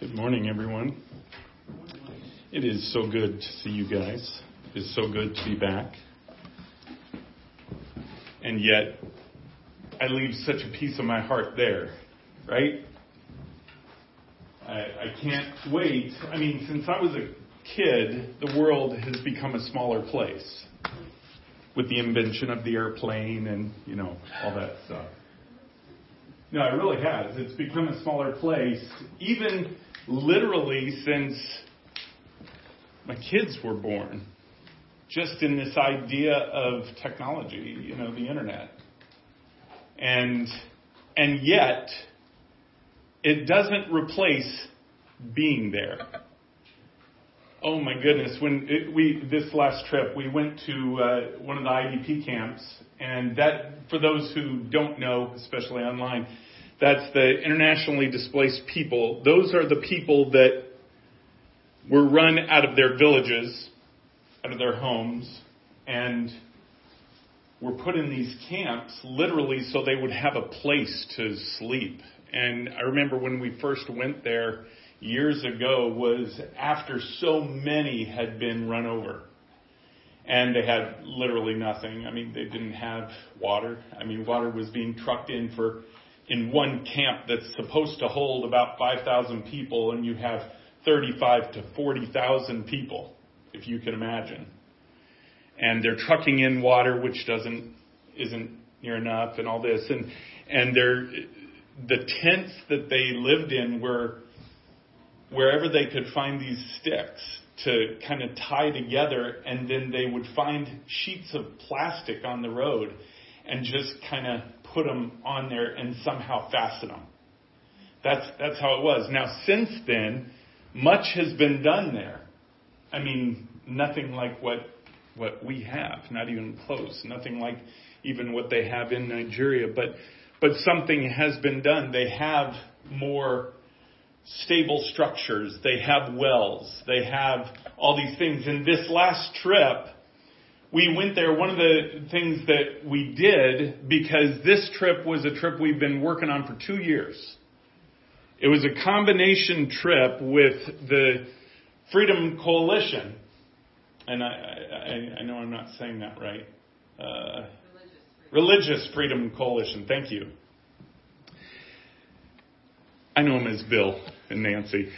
Good morning, everyone. It is so good to see you guys. It is so good to be back. And yet, I leave such a piece of my heart there, right? I, I can't wait. I mean, since I was a kid, the world has become a smaller place with the invention of the airplane and, you know, all that stuff. No, it really has. It's become a smaller place. Even literally since my kids were born, just in this idea of technology, you know, the internet. And, and yet, it doesn't replace being there. Oh my goodness! When it, we this last trip, we went to uh, one of the IDP camps, and that for those who don't know, especially online, that's the internationally displaced people. Those are the people that were run out of their villages, out of their homes, and were put in these camps literally so they would have a place to sleep. And I remember when we first went there years ago was after so many had been run over. And they had literally nothing. I mean, they didn't have water. I mean, water was being trucked in for in one camp that's supposed to hold about 5,000 people and you have 35 to 40,000 people, if you can imagine. And they're trucking in water, which doesn't, isn't near enough and all this. And, and they're, the tents that they lived in were wherever they could find these sticks to kind of tie together and then they would find sheets of plastic on the road and just kind of put them on there and somehow fasten them. That's, that's how it was. Now, since then, much has been done there. I mean, nothing like what, what we have, not even close, nothing like even what they have in Nigeria, but, but something has been done. They have more stable structures. They have wells. They have all these things. In this last trip, we went there. One of the things that we did, because this trip was a trip we've been working on for two years. It was a combination trip with the Freedom Coalition. And I, I, I know I'm not saying that right. Uh, Religious, Religious Freedom Coalition. Thank you. I know him as Bill and Nancy.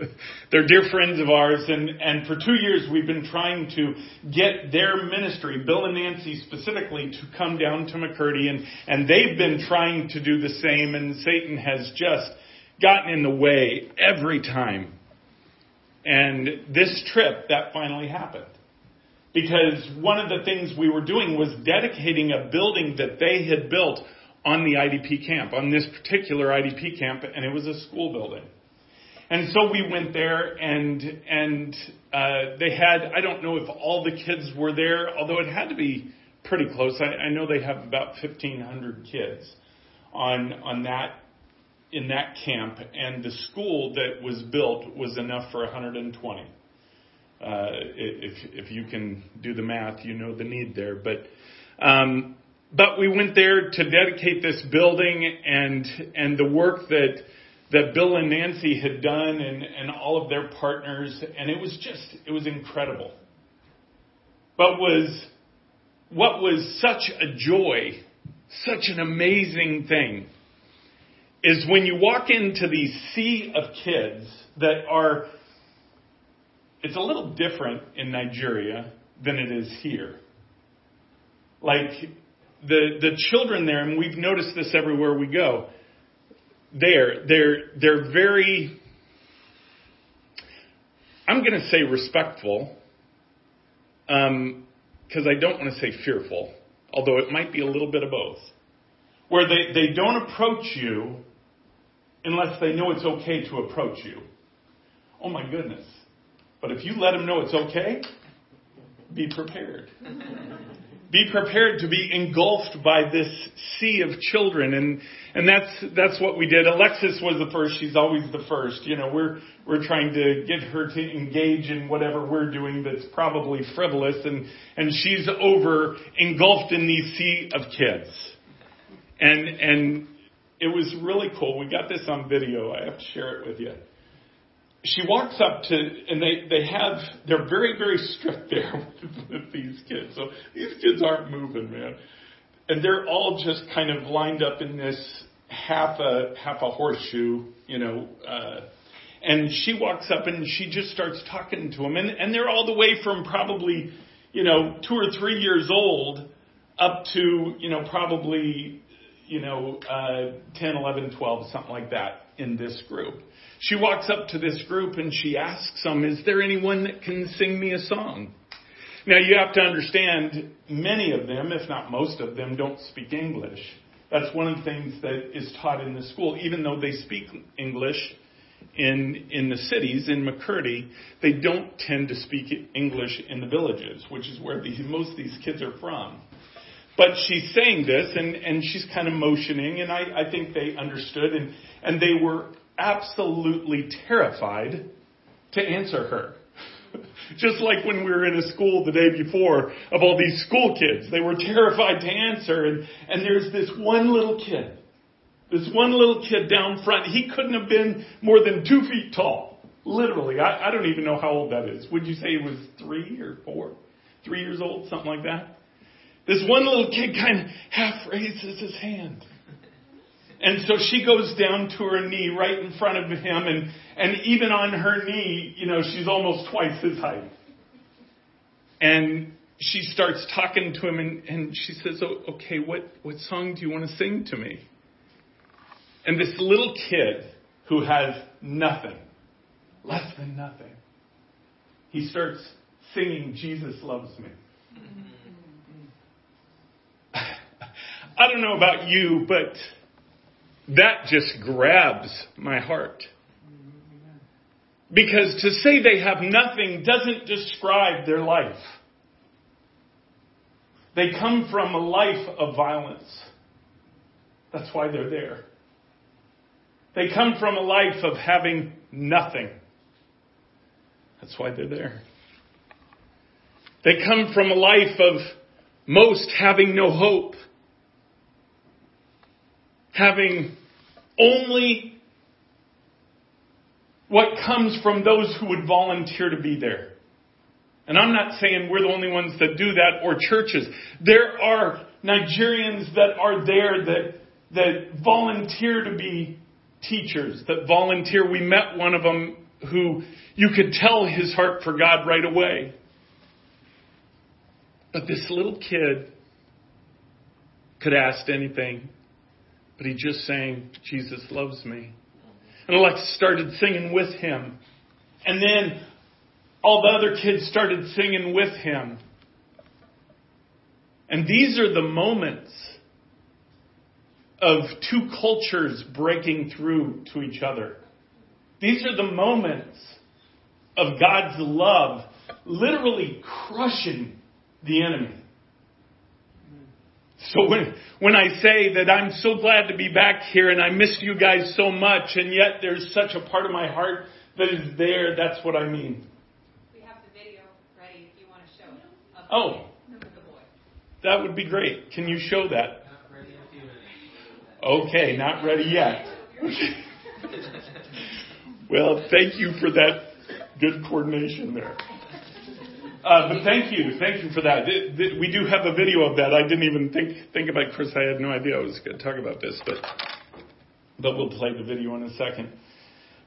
They're dear friends of ours, and, and for two years we've been trying to get their ministry, Bill and Nancy specifically, to come down to Makurdi, and, and they've been trying to do the same, and Satan has just gotten in the way every time. And this trip, that finally happened. Because one of the things we were doing was dedicating a building that they had built on the IDP camp, on this particular IDP camp, and it was a school building. And so we went there, and and uh, they had I don't know if all the kids were there, although it had to be pretty close. I, I know they have about 1,500 kids on on that in that camp, and the school that was built was enough for 120. Uh, if if you can do the math, you know the need there, but. Um, but we went there to dedicate this building and and the work that that Bill and Nancy had done and, and all of their partners, and it was just, it was incredible. But was, what was such a joy, such an amazing thing, is when you walk into the sea of kids that are, it's a little different in Nigeria than it is here. Like, the, the children there, and we've noticed this everywhere we go, there. They're, they're very, I'm going to say respectful, because um, I don't want to say fearful, although it might be a little bit of both. Where they, they don't approach you unless they know it's okay to approach you. Oh my goodness. But if you let them know it's okay, be prepared. Be prepared to be engulfed by this sea of children. And, and that's, that's what we did. Alexis was the first. She's always the first. You know, we're, we're trying to get her to engage in whatever we're doing that's probably frivolous. And, and she's over engulfed in these sea of kids. And, and it was really cool. We got this on video. I have to share it with you. She walks up to, and they, they have, they're very, very strict there with, with these kids. So these kids aren't moving, man. And they're all just kind of lined up in this half a, half a horseshoe, you know, uh, and she walks up and she just starts talking to them. And, and they're all the way from probably, you know, two or three years old up to, you know, probably, you know, uh, 10, 11, 12, something like that in this group. She walks up to this group and she asks them, Is there anyone that can sing me a song? Now you have to understand, many of them, if not most of them, don't speak English. That's one of the things that is taught in the school. Even though they speak English in, in the cities, in Makurdi, they don't tend to speak English in the villages, which is where these, most of these kids are from. But she's saying this and, and she's kind of motioning and I, I think they understood and, and they were absolutely terrified to answer her. Just like when we were in a school the day before of all these school kids. They were terrified to answer and, and there's this one little kid. This one little kid down front. He couldn't have been more than two feet tall. Literally. I, I don't even know how old that is. Would you say he was three or four? Three years old? Something like that? This one little kid kind of half raises his hand. And so she goes down to her knee right in front of him, and, and even on her knee, you know, she's almost twice his height. And she starts talking to him, and, and she says, oh, Okay, what, what song do you want to sing to me? And this little kid who has nothing, less than nothing, he starts singing, Jesus Loves Me. I don't know about you, but that just grabs my heart. Because to say they have nothing doesn't describe their life. They come from a life of violence. That's why they're there. They come from a life of having nothing. That's why they're there. They come from a life of most having no hope having only what comes from those who would volunteer to be there. And I'm not saying we're the only ones that do that or churches. There are Nigerians that are there that, that volunteer to be teachers, that volunteer. We met one of them who you could tell his heart for God right away. But this little kid could ask anything but he just sang, Jesus loves me. And Alexa started singing with him. And then all the other kids started singing with him. And these are the moments of two cultures breaking through to each other. These are the moments of God's love literally crushing the enemy. So when, when I say that I'm so glad to be back here and I miss you guys so much and yet there's such a part of my heart that is there, that's what I mean. We have the video ready if you want to show it. Oh. That would be great. Can you show that? Okay, not ready yet. well, thank you for that good coordination there. Uh, but thank you, thank you for that. We do have a video of that. I didn't even think think about Chris. I had no idea I was going to talk about this, but but we'll play the video in a second.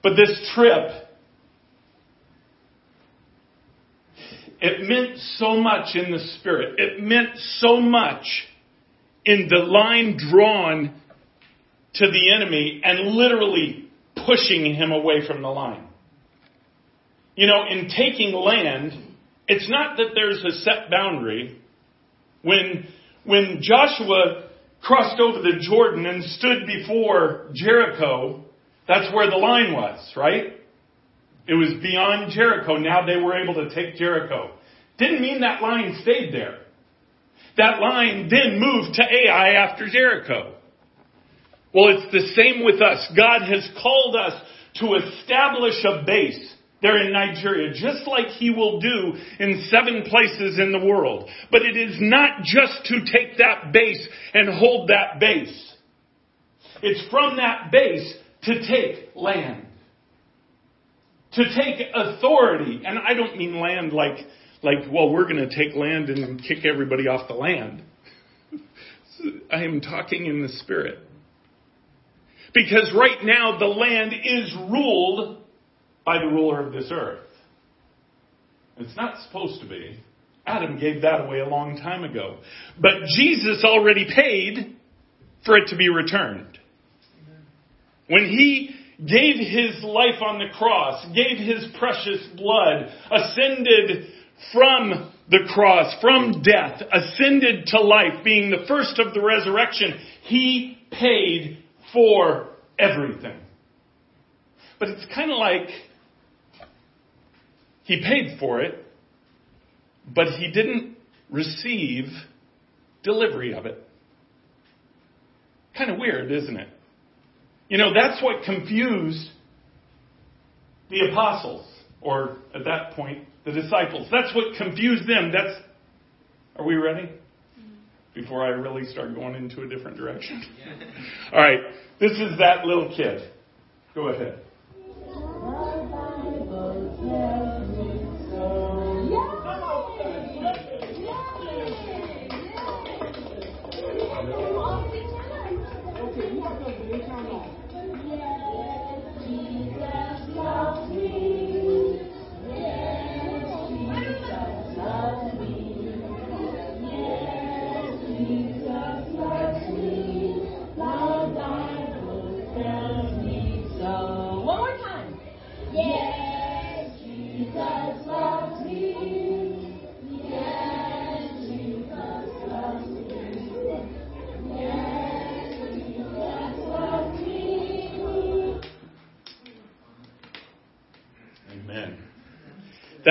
But this trip, it meant so much in the spirit. It meant so much in the line drawn to the enemy and literally pushing him away from the line. You know, in taking land, it's not that there's a set boundary. When, when Joshua crossed over the Jordan and stood before Jericho, that's where the line was, right? It was beyond Jericho. Now they were able to take Jericho. Didn't mean that line stayed there. That line then moved to Ai after Jericho. Well, it's the same with us. God has called us to establish a base there in Nigeria, just like he will do in seven places in the world. But it is not just to take that base and hold that base. It's from that base to take land. to take authority. And I don't mean land like, like, well, we're going to take land and kick everybody off the land. I am talking in the spirit. Because right now the land is ruled by the ruler of this earth. It's not supposed to be. Adam gave that away a long time ago. But Jesus already paid for it to be returned. When he gave his life on the cross, gave his precious blood, ascended from the cross, from death, ascended to life, being the first of the resurrection, he paid for everything. But it's kind of like he paid for it, but he didn't receive delivery of it. Kind of weird, isn't it? You know, that's what confused the apostles, or at that point, the disciples. That's what confused them. That's. Are we ready? Before I really start going into a different direction. All right. This is that little kid. Go ahead.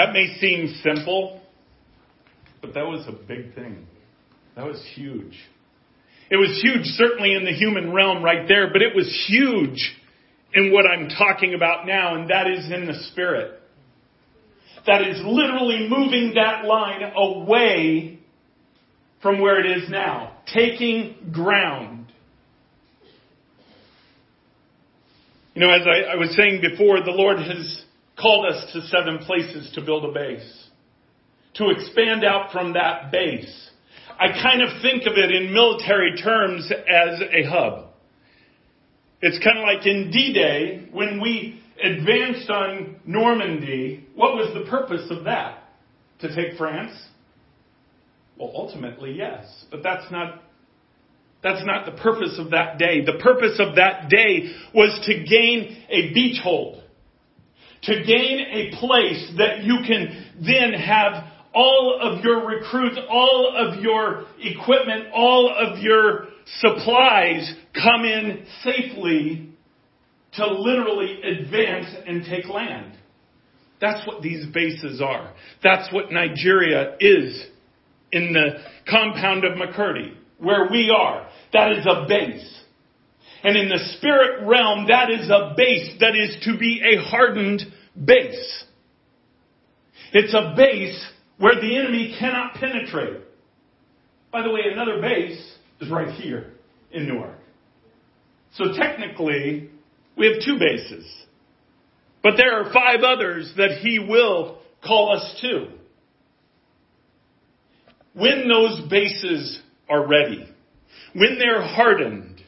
That may seem simple, but that was a big thing. That was huge. It was huge, certainly in the human realm right there, but it was huge in what I'm talking about now, and that is in the spirit. That is literally moving that line away from where it is now, taking ground. You know, as I, I was saying before, the Lord has called us to seven places to build a base, to expand out from that base. I kind of think of it in military terms as a hub. It's kind of like in D-Day, when we advanced on Normandy, what was the purpose of that? To take France? Well, ultimately, yes. But that's not that's not the purpose of that day. The purpose of that day was to gain a beachhold to gain a place that you can then have all of your recruits, all of your equipment, all of your supplies come in safely to literally advance and take land. That's what these bases are. That's what Nigeria is in the compound of Makurdi, where we are. That is a base. And in the spirit realm, that is a base that is to be a hardened base. It's a base where the enemy cannot penetrate. By the way, another base is right here in Newark. So technically, we have two bases. But there are five others that he will call us to. When those bases are ready, when they're hardened,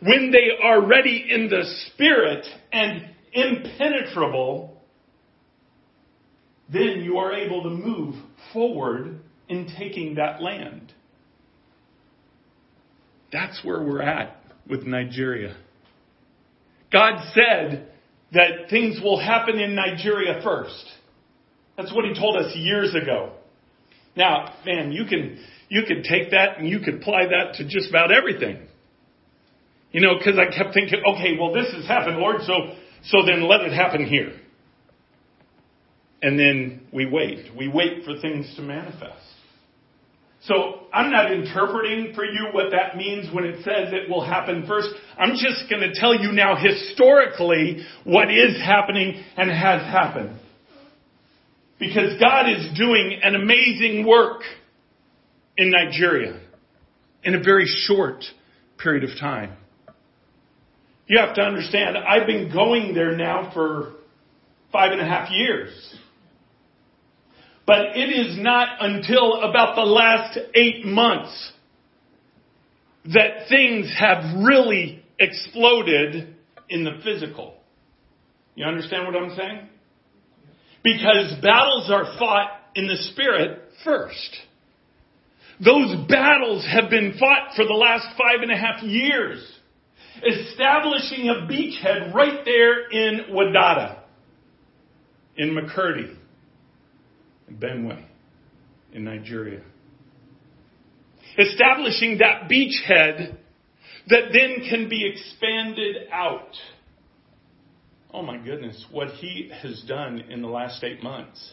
when they are ready in the spirit and impenetrable, then you are able to move forward in taking that land. That's where we're at with Nigeria. God said that things will happen in Nigeria first. That's what he told us years ago. Now, man, you can you could take that and you can apply that to just about everything. You know, because I kept thinking, okay, well, this has happened, Lord, so so then let it happen here. And then we wait. We wait for things to manifest. So I'm not interpreting for you what that means when it says it will happen first. I'm just going to tell you now historically what is happening and has happened. Because God is doing an amazing work in Nigeria in a very short period of time. You have to understand, I've been going there now for five and a half years. But it is not until about the last eight months that things have really exploded in the physical. You understand what I'm saying? Because battles are fought in the spirit first. Those battles have been fought for the last five and a half years. Establishing a beachhead right there in Wadada, in Makurdi, in Benue, in Nigeria. Establishing that beachhead that then can be expanded out. Oh my goodness, what he has done in the last eight months.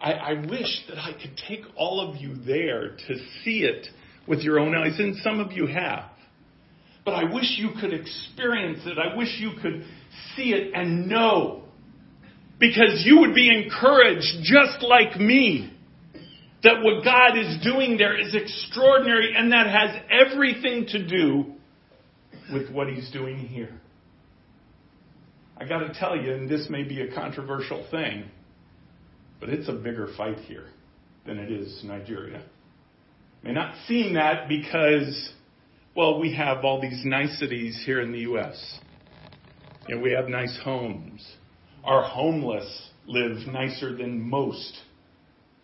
I, I wish that I could take all of you there to see it with your own eyes, and some of you have. But I wish you could experience it. I wish you could see it and know. Because you would be encouraged, just like me, that what God is doing there is extraordinary and that has everything to do with what He's doing here. I got to tell you, and this may be a controversial thing, but it's a bigger fight here than it is Nigeria. May not seem that because, well, we have all these niceties here in the U.S. Know, we have nice homes. Our homeless live nicer than most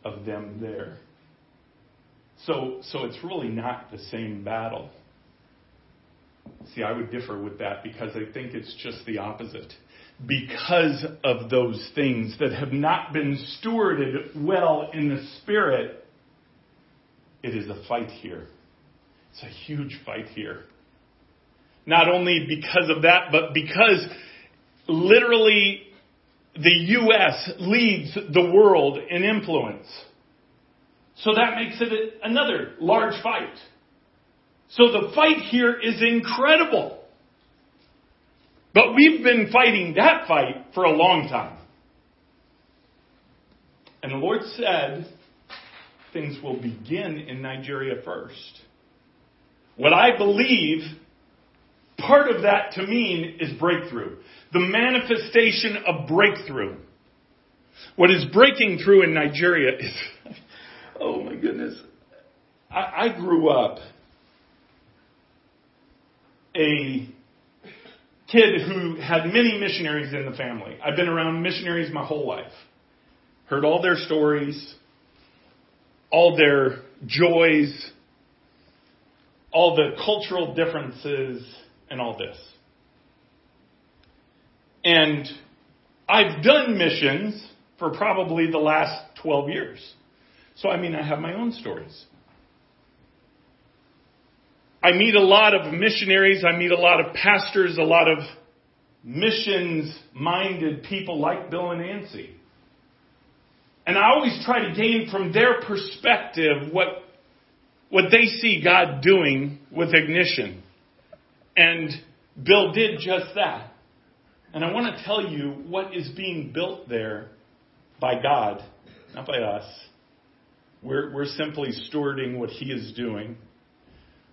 of them there. So, so it's really not the same battle. See, I would differ with that because I think it's just the opposite because of those things that have not been stewarded well in the Spirit, it is a fight here. It's a huge fight here. Not only because of that, but because literally the U.S. leads the world in influence. So that makes it another large fight. So the fight here is incredible. But we've been fighting that fight for a long time. And the Lord said things will begin in Nigeria first. What I believe part of that to mean is breakthrough. The manifestation of breakthrough. What is breaking through in Nigeria is, oh my goodness. I, I grew up a kid who had many missionaries in the family. I've been around missionaries my whole life. Heard all their stories, all their joys, all the cultural differences, and all this. And I've done missions for probably the last 12 years. So, I mean, I have my own stories. I meet a lot of missionaries, I meet a lot of pastors, a lot of missions minded people like Bill and Nancy. And I always try to gain from their perspective what, what they see God doing with ignition. And Bill did just that. And I want to tell you what is being built there by God, not by us. We're, we're simply stewarding what He is doing.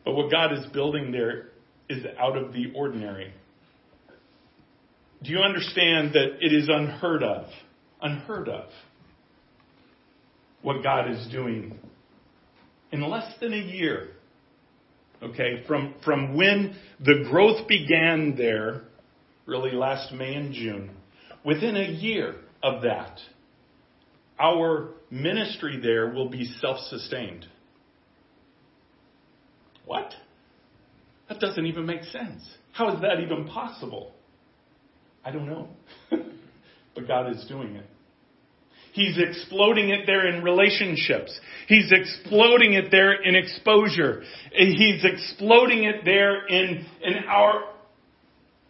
But what God is building there is out of the ordinary. Do you understand that it is unheard of? Unheard of. What God is doing in less than a year. Okay, from, from when the growth began there, really last May and June, within a year of that, our ministry there will be self sustained. What? That doesn't even make sense. How is that even possible? I don't know. but God is doing it. He's exploding it there in relationships. He's exploding it there in exposure. He's exploding it there in, in our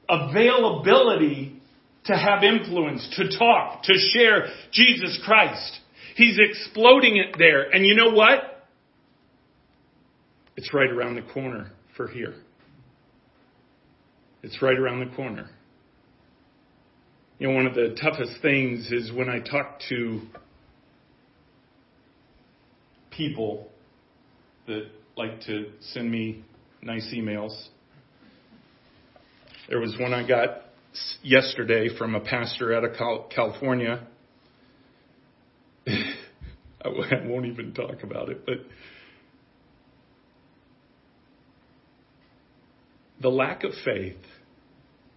availability to have influence, to talk, to share Jesus Christ. He's exploding it there. And you know what? It's right around the corner for here. It's right around the corner. You know, one of the toughest things is when I talk to people that like to send me nice emails. There was one I got yesterday from a pastor out of California. I won't even talk about it, but the lack of faith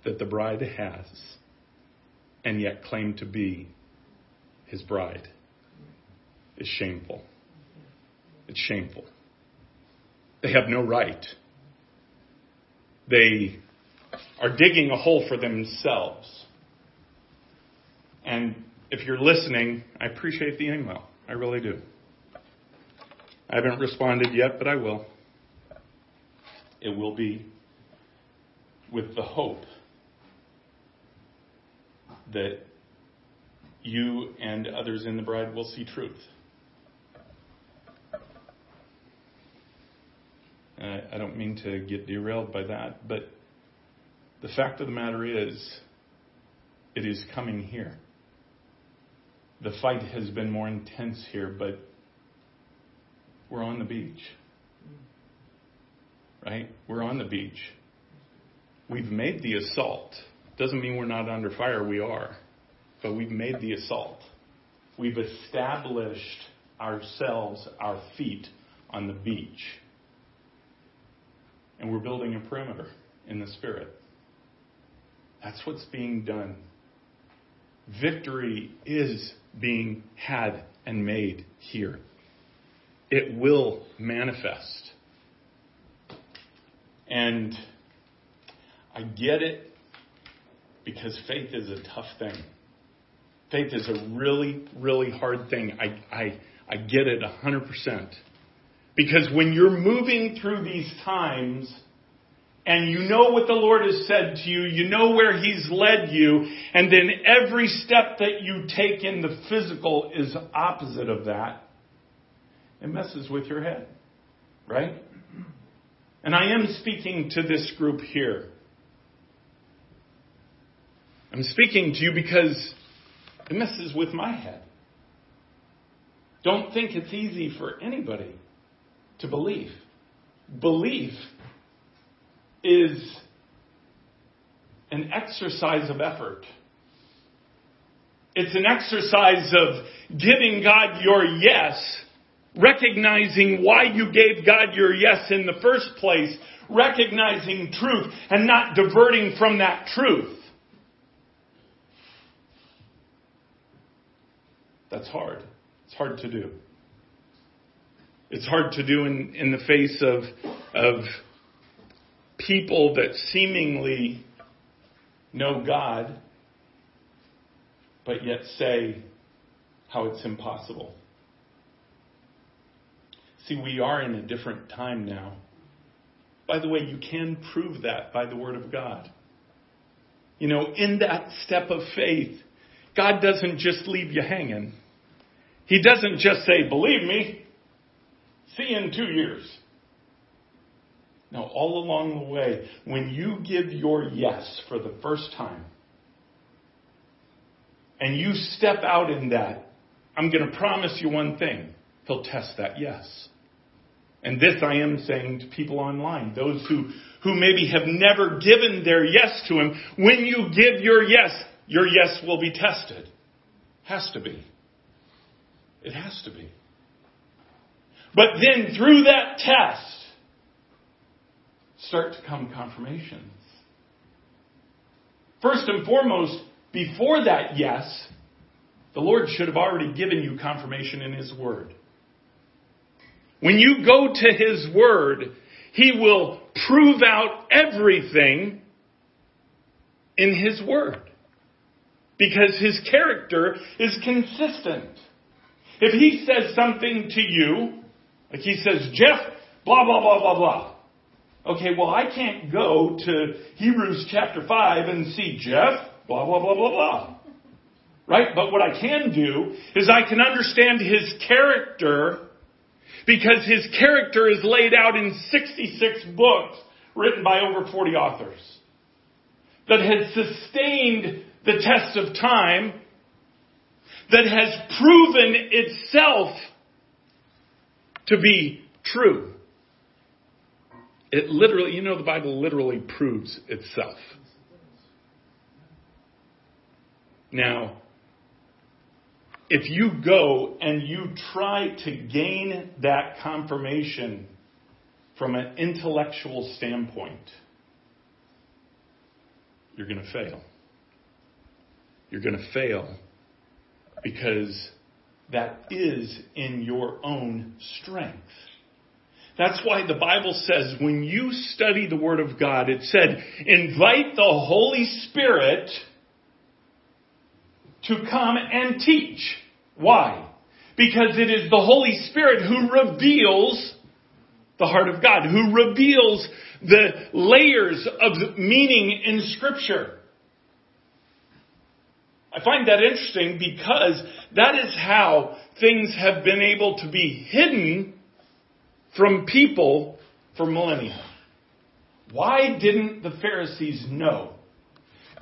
that the bride has and yet claim to be his bride is shameful. It's shameful. They have no right. They are digging a hole for themselves. And if you're listening, I appreciate the email. I really do. I haven't responded yet, but I will. It will be with the hope that you and others in the bride will see truth. I don't mean to get derailed by that, but the fact of the matter is, it is coming here. The fight has been more intense here, but we're on the beach. Right? We're on the beach. We've made the assault. Doesn't mean we're not under fire, we are. But we've made the assault. We've established ourselves, our feet, on the beach. And we're building a perimeter in the Spirit. That's what's being done. Victory is being had and made here. It will manifest. And I get it because faith is a tough thing. Faith is a really, really hard thing. I, I, I get it 100%. Because when you're moving through these times, and you know what the Lord has said to you, you know where He's led you, and then every step that you take in the physical is opposite of that, it messes with your head. Right? And I am speaking to this group here. I'm speaking to you because it messes with my head. Don't think it's easy for anybody to believe. Belief is an exercise of effort. It's an exercise of giving God your yes, recognizing why you gave God your yes in the first place, recognizing truth and not diverting from that truth. That's hard. It's hard to do. It's hard to do in, in the face of, of people that seemingly know God, but yet say how it's impossible. See, we are in a different time now. By the way, you can prove that by the Word of God. You know, in that step of faith, God doesn't just leave you hanging. He doesn't just say, believe me, see you in two years. No, all along the way, when you give your yes for the first time, and you step out in that, I'm going to promise you one thing. He'll test that yes. And this I am saying to people online, those who, who maybe have never given their yes to Him. When you give your yes, your yes will be tested. Has to be. It has to be. But then through that test, start to come confirmations. First and foremost, before that yes, the Lord should have already given you confirmation in His Word. When you go to His Word, He will prove out everything in His Word. Because His character is consistent. If he says something to you, like he says, Jeff, blah, blah, blah, blah, blah. Okay, well, I can't go to Hebrews chapter 5 and see Jeff, blah, blah, blah, blah, blah. Right? But what I can do is I can understand his character because his character is laid out in 66 books written by over 40 authors that has sustained the test of time that has proven itself to be true. It literally, you know, the Bible literally proves itself. Now, if you go and you try to gain that confirmation from an intellectual standpoint, you're going to fail. You're going to fail because that is in your own strength. That's why the Bible says when you study the Word of God, it said, invite the Holy Spirit to come and teach. Why? Because it is the Holy Spirit who reveals the heart of God, who reveals the layers of meaning in Scripture. I find that interesting because that is how things have been able to be hidden from people for millennia. Why didn't the Pharisees know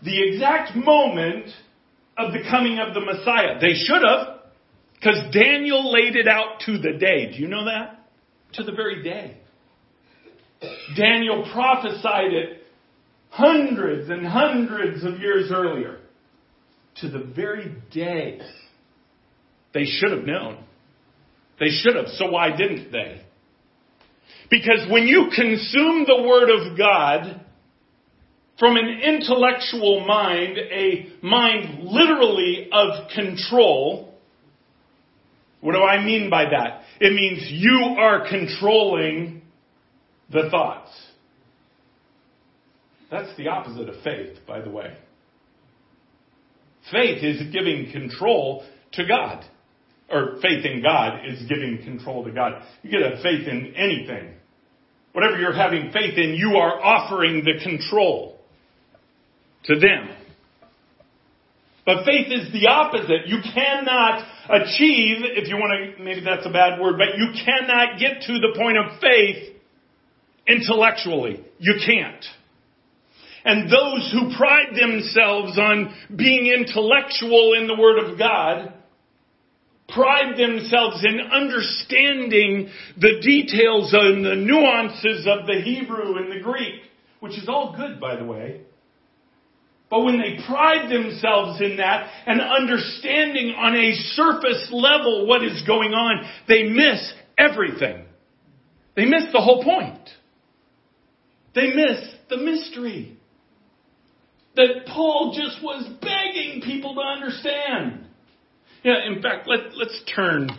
the exact moment of the coming of the Messiah? They should have, because Daniel laid it out to the day. Do you know that? To the very day. Daniel prophesied it hundreds and hundreds of years earlier. To the very day. They should have known. They should have, so why didn't they? Because when you consume the Word of God from an intellectual mind, a mind literally of control, what do I mean by that? It means you are controlling the thoughts. That's the opposite of faith, by the way. Faith is giving control to God. Or faith in God is giving control to God. You get a faith in anything. Whatever you're having faith in, you are offering the control to them. But faith is the opposite. You cannot achieve, if you want to, maybe that's a bad word, but you cannot get to the point of faith intellectually. You can't. And those who pride themselves on being intellectual in the Word of God pride themselves in understanding the details and the nuances of the Hebrew and the Greek, which is all good, by the way. But when they pride themselves in that and understanding on a surface level what is going on, they miss everything. They miss the whole point. They miss the mystery that Paul just was begging people to understand. Yeah, in fact, let, let's turn.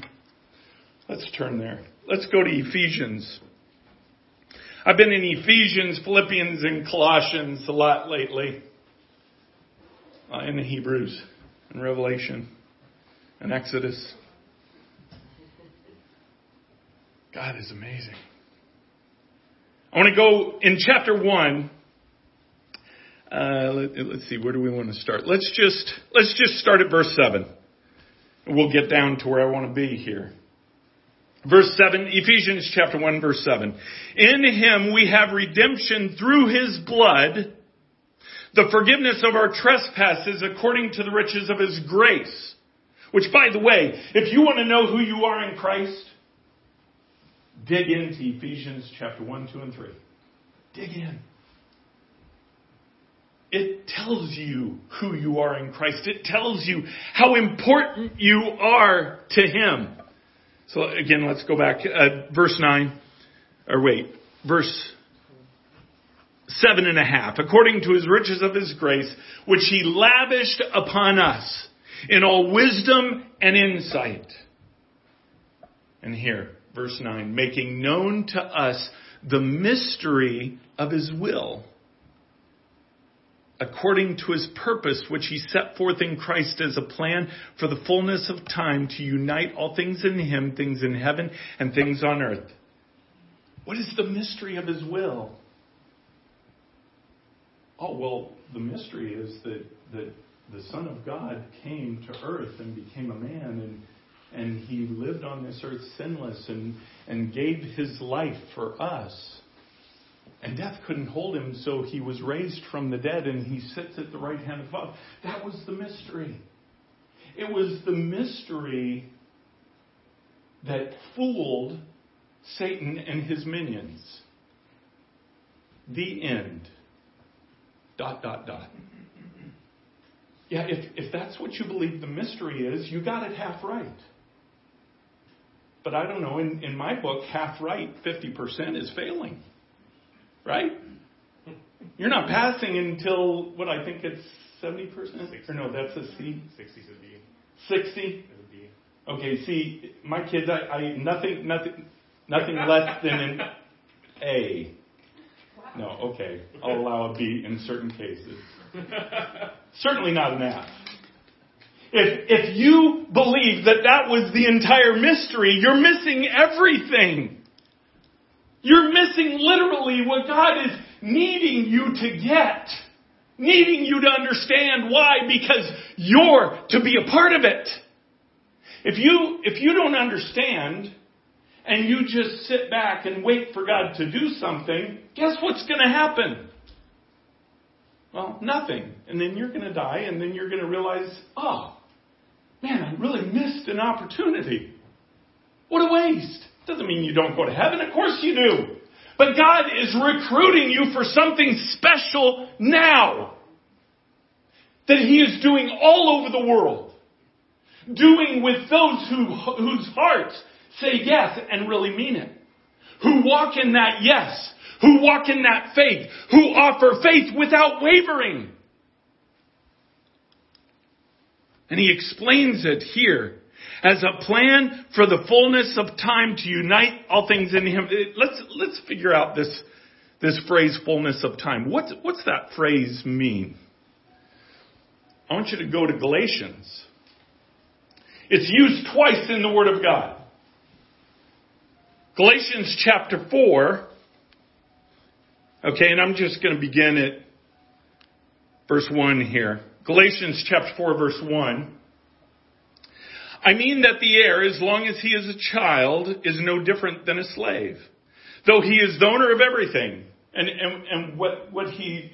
Let's turn there. Let's go to Ephesians. I've been in Ephesians, Philippians, and Colossians a lot lately. Uh, in the Hebrews and Revelation and Exodus. God is amazing. I want to go in chapter 1. Uh, let, us see, where do we want to start? Let's just, let's just start at verse 7. We'll get down to where I want to be here. Verse 7, Ephesians chapter 1 verse 7. In him we have redemption through his blood, the forgiveness of our trespasses according to the riches of his grace. Which by the way, if you want to know who you are in Christ, dig into Ephesians chapter 1, 2, and 3. Dig in. It tells you who you are in Christ. It tells you how important you are to Him. So again, let's go back. Uh, verse 9, or wait, verse seven and a half. According to His riches of His grace, which He lavished upon us in all wisdom and insight. And here, verse 9, making known to us the mystery of His will according to his purpose, which he set forth in Christ as a plan for the fullness of time to unite all things in him, things in heaven and things on earth. What is the mystery of his will? Oh, well, the mystery is that, that the Son of God came to earth and became a man and, and he lived on this earth sinless and, and gave his life for us. And death couldn't hold him, so he was raised from the dead and he sits at the right hand of God. That was the mystery. It was the mystery that fooled Satan and his minions. The end. Dot, dot, dot. Yeah, if, if that's what you believe the mystery is, you got it half right. But I don't know, in, in my book, half right, 50% is failing. Right? You're not passing until, what I think it's 70%? Or no, that's a C? 60 is a B. 60? Is a B. Okay, see, my kids, I, I nothing, nothing, nothing less than an A. No, okay, I'll allow a B in certain cases. Certainly not an F. If, if you believe that that was the entire mystery, you're missing everything. You're missing literally what God is needing you to get. Needing you to understand why, because you're to be a part of it. If you, if you don't understand, and you just sit back and wait for God to do something, guess what's going to happen? Well, nothing. And then you're going to die, and then you're going to realize, oh, man, I really missed an opportunity. What a waste. Doesn't mean you don't go to heaven. Of course you do. But God is recruiting you for something special now. That He is doing all over the world. Doing with those who, whose hearts say yes and really mean it. Who walk in that yes. Who walk in that faith. Who offer faith without wavering. And he explains it here as a plan for the fullness of time to unite all things in him. Let's, let's figure out this, this phrase fullness of time. What's, what's that phrase mean? I want you to go to Galatians. It's used twice in the Word of God. Galatians chapter 4. Okay, and I'm just going to begin at verse 1 here. Galatians chapter 4 verse 1. I mean that the heir, as long as he is a child, is no different than a slave. Though he is the owner of everything. And, and, and what, what he,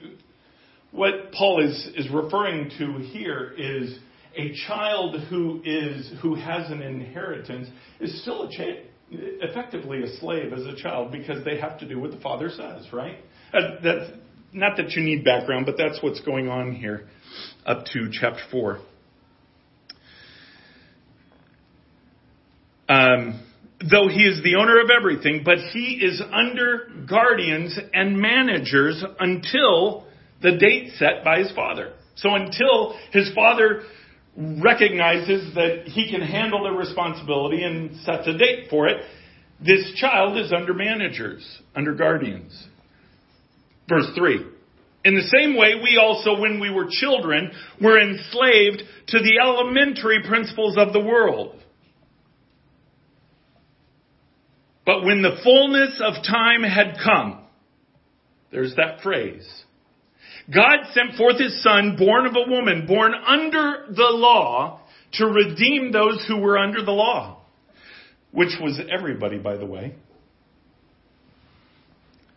what Paul is, is referring to here is a child who is, who has an inheritance is still a child effectively a slave as a child because they have to do what the father says, right? Uh, that's not that you need background, but that's what's going on here up to chapter 4. Um, though he is the owner of everything, but he is under guardians and managers until the date set by his father. So until his father recognizes that he can handle the responsibility and sets a date for it, this child is under managers, under guardians. Verse 3. In the same way, we also, when we were children, were enslaved to the elementary principles of the world. But when the fullness of time had come, there's that phrase. God sent forth his son, born of a woman, born under the law, to redeem those who were under the law. Which was everybody, by the way.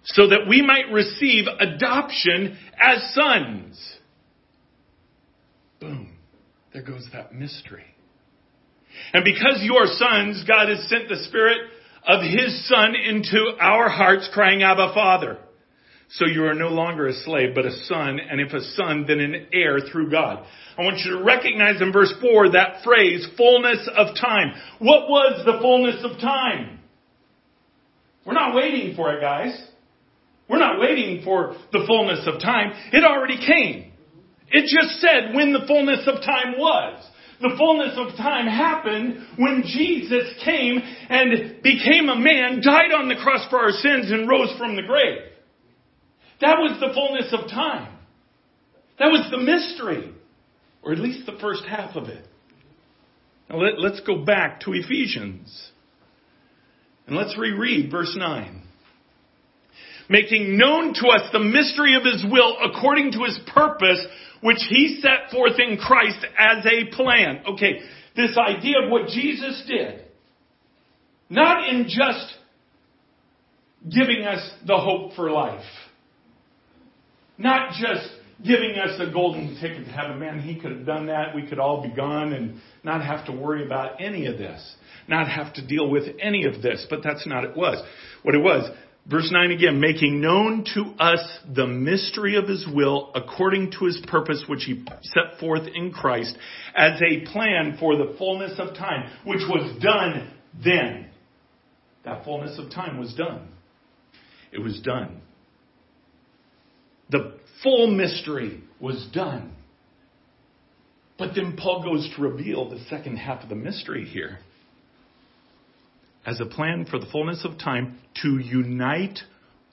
So that we might receive adoption as sons. Boom. There goes that mystery. And because you are sons, God has sent the Spirit of His Son into our hearts, crying, Abba, Father. So you are no longer a slave, but a son, and if a son, then an heir through God. I want you to recognize in verse 4 that phrase, fullness of time. What was the fullness of time? We're not waiting for it, guys. We're not waiting for the fullness of time. It already came. It just said when the fullness of time was. The fullness of time happened when Jesus came and became a man, died on the cross for our sins, and rose from the grave. That was the fullness of time. That was the mystery, or at least the first half of it. Now let, us go back to Ephesians. And let's reread verse 9. Making known to us the mystery of his will according to his purpose, which he set forth in Christ as a plan. Okay, this idea of what Jesus did. Not in just giving us the hope for life not just giving us a golden ticket to heaven. Man, he could have done that. We could all be gone and not have to worry about any of this, not have to deal with any of this. But that's not it was. What it was. Verse 9 again, making known to us the mystery of his will according to his purpose which he set forth in Christ as a plan for the fullness of time, which was done then. That fullness of time was done. It was done. The full mystery was done. But then Paul goes to reveal the second half of the mystery here as a plan for the fullness of time to unite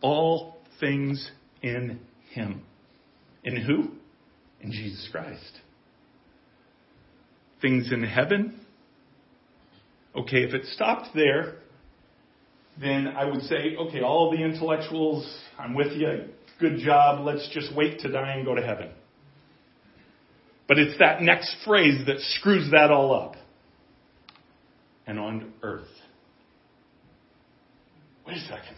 all things in Him. In who? In Jesus Christ. Things in heaven. Okay, if it stopped there, then I would say, okay, all the intellectuals, I'm with you. Good job. Let's just wait to die and go to heaven. But it's that next phrase that screws that all up. And on earth. Wait a second.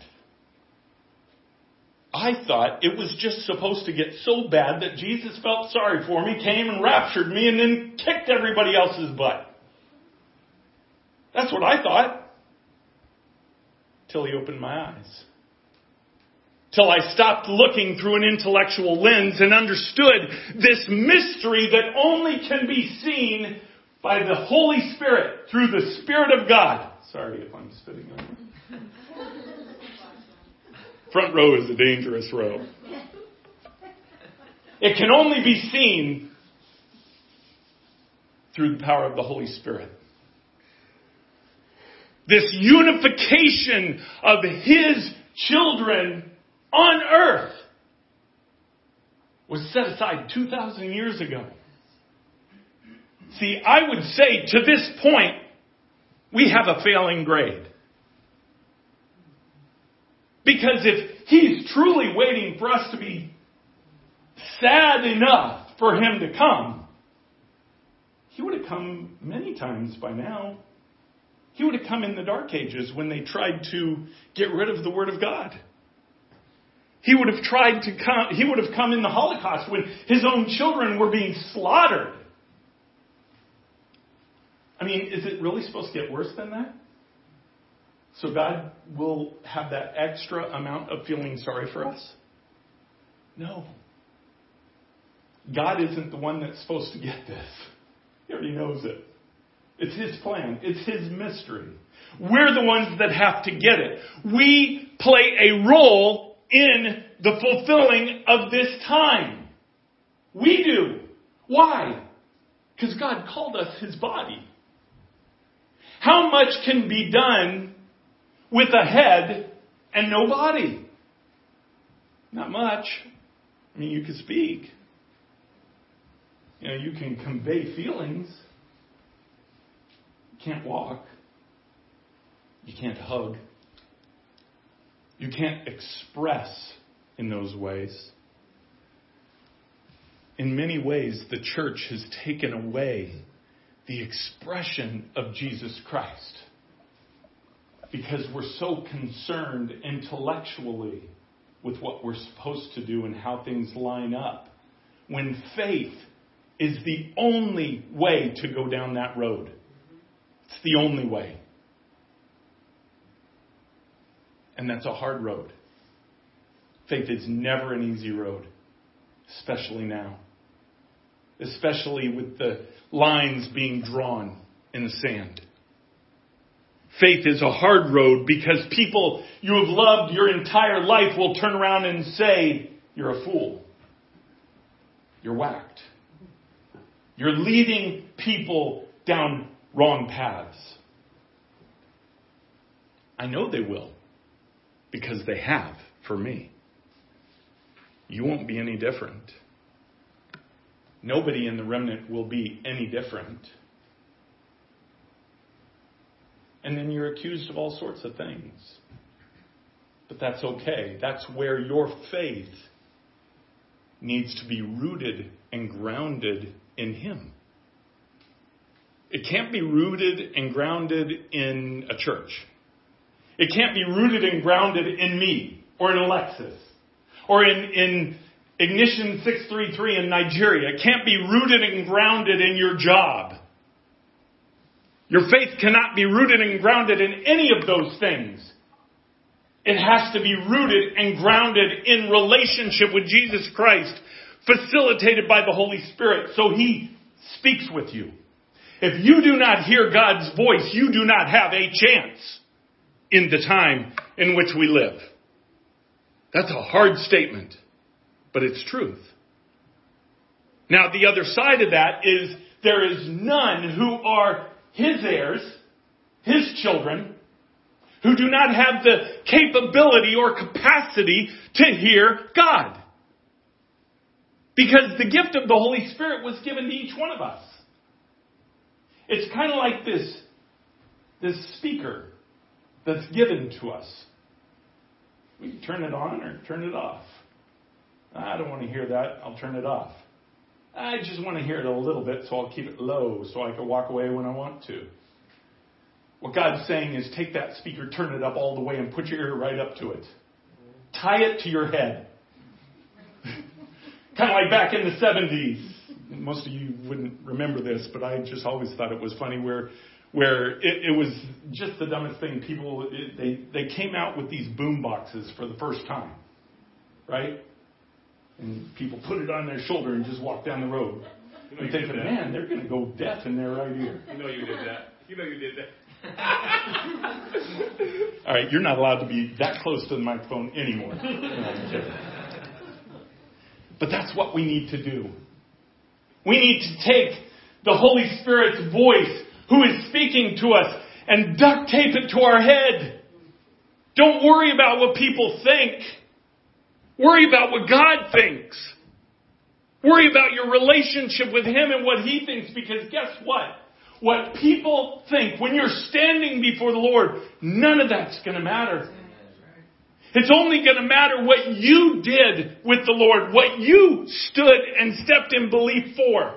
I thought it was just supposed to get so bad that Jesus felt sorry for me, came and raptured me, and then kicked everybody else's butt. That's what I thought. Till he opened my eyes. Till I stopped looking through an intellectual lens and understood this mystery that only can be seen by the Holy Spirit through the Spirit of God. Sorry if I'm spitting on you. Front row is a dangerous row. It can only be seen through the power of the Holy Spirit. This unification of His children on earth was set aside 2,000 years ago. See, I would say to this point, we have a failing grade. Because if truly waiting for us to be sad enough for him to come, he would have come many times by now. He would have come in the dark ages when they tried to get rid of the Word of God. He would have tried to come, he would have come in the Holocaust when his own children were being slaughtered. I mean, is it really supposed to get worse than that? So God will have that extra amount of feeling sorry for us? No. God isn't the one that's supposed to get this. He already knows it. It's His plan. It's His mystery. We're the ones that have to get it. We play a role in the fulfilling of this time. We do. Why? Because God called us His body. How much can be done with a head and no body? Not much. I mean, you can speak. You know, you can convey feelings. You can't walk. You can't hug. You can't express in those ways. In many ways, the church has taken away the expression of Jesus Christ because we're so concerned intellectually with what we're supposed to do and how things line up. When faith is the only way to go down that road, it's the only way. And that's a hard road. Faith is never an easy road, especially now, especially with the lines being drawn in the sand. Faith is a hard road because people you have loved your entire life will turn around and say, You're a fool. You're whacked. You're leading people down wrong paths. I know they will because they have for me. You won't be any different. Nobody in the remnant will be any different and then you're accused of all sorts of things. But that's okay. That's where your faith needs to be rooted and grounded in Him. It can't be rooted and grounded in a church. It can't be rooted and grounded in me or in Alexis or in, in Ignition 633 in Nigeria. It can't be rooted and grounded in your job. Your faith cannot be rooted and grounded in any of those things. It has to be rooted and grounded in relationship with Jesus Christ, facilitated by the Holy Spirit. So He speaks with you. If you do not hear God's voice, you do not have a chance in the time in which we live. That's a hard statement, but it's truth. Now, the other side of that is there is none who are his heirs, his children, who do not have the capability or capacity to hear God. Because the gift of the Holy Spirit was given to each one of us. It's kind of like this, this speaker that's given to us. We can turn it on or turn it off. I don't want to hear that. I'll turn it off. I just want to hear it a little bit, so I'll keep it low so I can walk away when I want to. What God's saying is take that speaker, turn it up all the way, and put your ear right up to it. Tie it to your head. kind of like back in the 70s. Most of you wouldn't remember this, but I just always thought it was funny where where it, it was just the dumbest thing. People it, they they came out with these boom boxes for the first time, right? And people put it on their shoulder and just walk down the road. You know, thinking, man, they're going to go deaf in their right ear. You know you did that. You know you did that. All right, you're not allowed to be that close to the microphone anymore. but that's what we need to do. We need to take the Holy Spirit's voice who is speaking to us and duct tape it to our head. Don't worry about what people think. Worry about what God thinks. Worry about your relationship with Him and what He thinks because guess what? What people think when you're standing before the Lord, none of that's going to matter. It's only going to matter what you did with the Lord, what you stood and stepped in belief for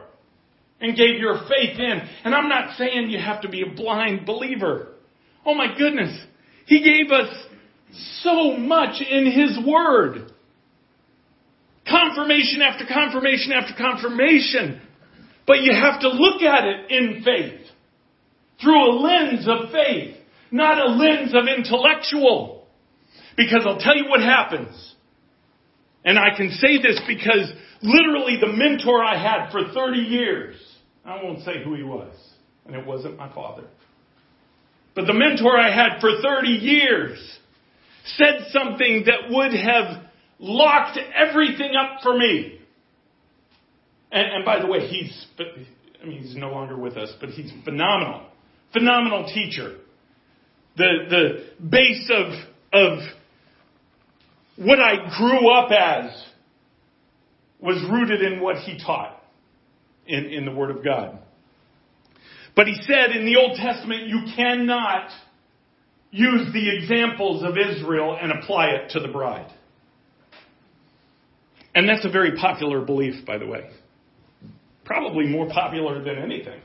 and gave your faith in. And I'm not saying you have to be a blind believer. Oh my goodness. He gave us so much in His Word. Confirmation after confirmation after confirmation. But you have to look at it in faith. Through a lens of faith. Not a lens of intellectual. Because I'll tell you what happens. And I can say this because literally the mentor I had for 30 years, I won't say who he was, and it wasn't my father. But the mentor I had for 30 years said something that would have locked everything up for me. And, and by the way, he's, I mean, he's no longer with us, but he's phenomenal. Phenomenal teacher. The, the base of, of what I grew up as was rooted in what he taught in, in the Word of God. But he said in the Old Testament, you cannot use the examples of Israel and apply it to the bride. And that's a very popular belief, by the way. Probably more popular than anything.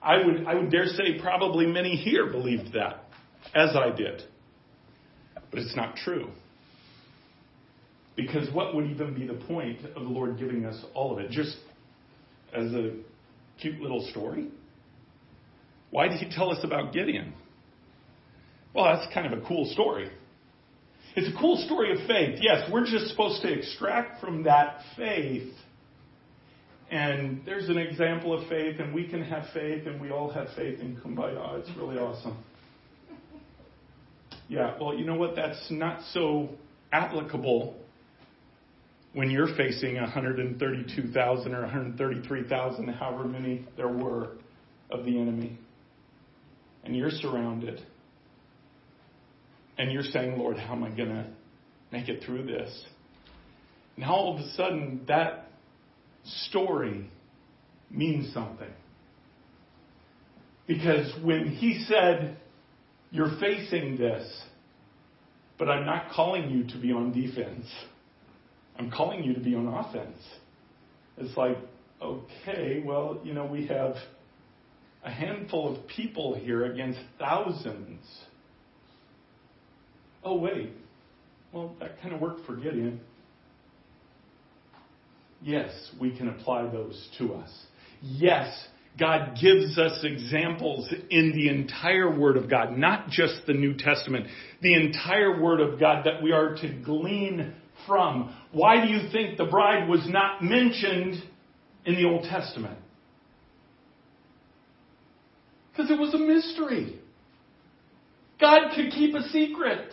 I would, I would dare say probably many here believed that, as I did. But it's not true. Because what would even be the point of the Lord giving us all of it? Just as a cute little story? Why did he tell us about Gideon? Well, that's kind of a cool story. It's a cool story of faith. Yes, we're just supposed to extract from that faith. And there's an example of faith, and we can have faith, and we all have faith in Kumbaya. It's really awesome. Yeah, well, you know what? That's not so applicable when you're facing 132,000 or 133,000, however many there were of the enemy, and you're surrounded, and you're saying, Lord, how am I going to make it through this? Now all of a sudden, that story means something. Because when he said, You're facing this, but I'm not calling you to be on defense. I'm calling you to be on offense. It's like, okay, well, you know, we have a handful of people here against thousands. Oh, wait. Well, that kind of worked for Gideon. Yes, we can apply those to us. Yes, God gives us examples in the entire Word of God, not just the New Testament, the entire Word of God that we are to glean from. Why do you think the bride was not mentioned in the Old Testament? Because it was a mystery. God could keep a secret.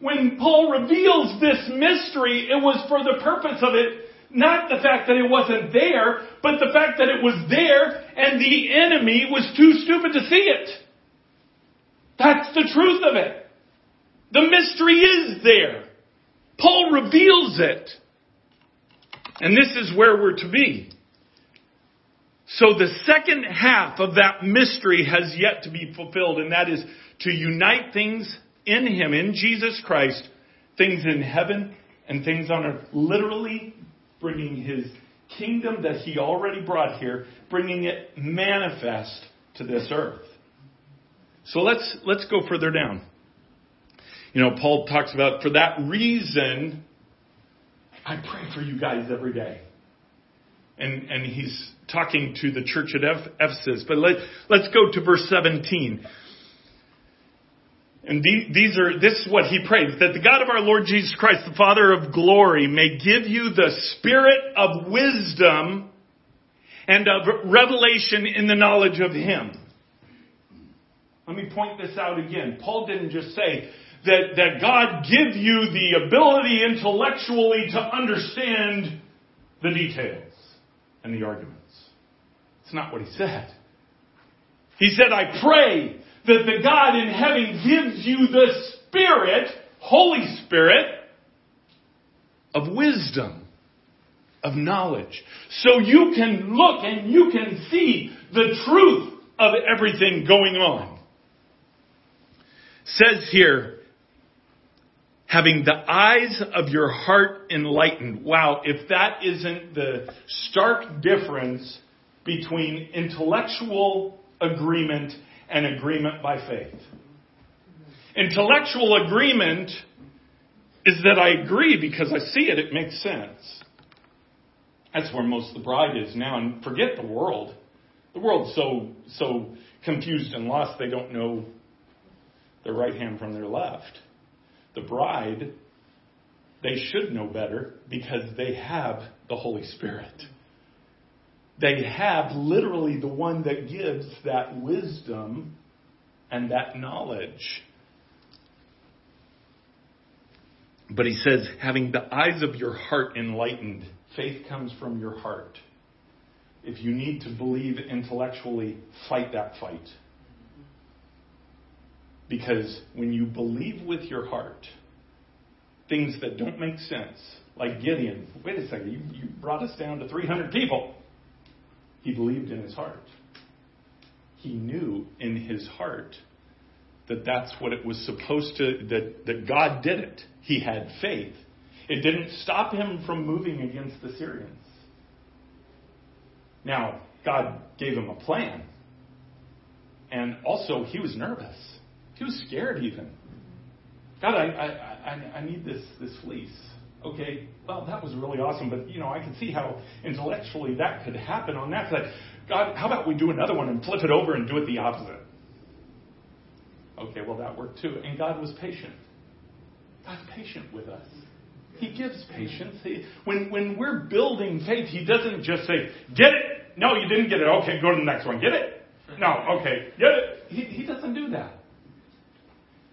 When Paul reveals this mystery, it was for the purpose of it not the fact that it wasn't there, but the fact that it was there and the enemy was too stupid to see it. That's the truth of it. The mystery is there. Paul reveals it. And this is where we're to be. So the second half of that mystery has yet to be fulfilled, and that is to unite things in Him, in Jesus Christ, things in heaven and things on earth. Literally bringing His kingdom that He already brought here, bringing it manifest to this earth. So let's, let's go further down. You know, Paul talks about, for that reason, I pray for you guys every day. And, and he's talking to the church at Ephesus. But let, let's go to verse 17. And these are, this is what he prays, that the God of our Lord Jesus Christ, the Father of glory, may give you the spirit of wisdom and of revelation in the knowledge of him. Let me point this out again. Paul didn't just say that, that God give you the ability intellectually to understand the details and the arguments. It's not what he said. He said, I pray that the God in heaven gives you the Spirit, Holy Spirit, of wisdom, of knowledge. So you can look and you can see the truth of everything going on. Says here, having the eyes of your heart enlightened. Wow, if that isn't the stark difference between intellectual agreement and agreement by faith. Intellectual agreement is that I agree because I see it, it makes sense. That's where most of the bride is now. And forget the world. The world's so, so confused and lost they don't know their right hand from their left. The bride, they should know better because they have the Holy Spirit. They have literally the one that gives that wisdom and that knowledge. But he says, having the eyes of your heart enlightened, faith comes from your heart. If you need to believe intellectually, fight that fight. Because when you believe with your heart, things that don't make sense, like Gideon, wait a second, you, you brought us down to 300 people. He believed in his heart. He knew in his heart that that's what it was supposed to, that, that God did it. He had faith. It didn't stop him from moving against the Syrians. Now, God gave him a plan. And also, he was nervous. He was scared even. God, I, I, I, I need this, this fleece okay, well, that was really awesome, but you know, I can see how intellectually that could happen on that side. God, how about we do another one and flip it over and do it the opposite? Okay, well, that worked too. And God was patient. God's patient with us. He gives patience. He, when, when we're building faith, He doesn't just say, get it. No, you didn't get it. Okay, go to the next one. Get it? No, okay, get it. He, he doesn't do that.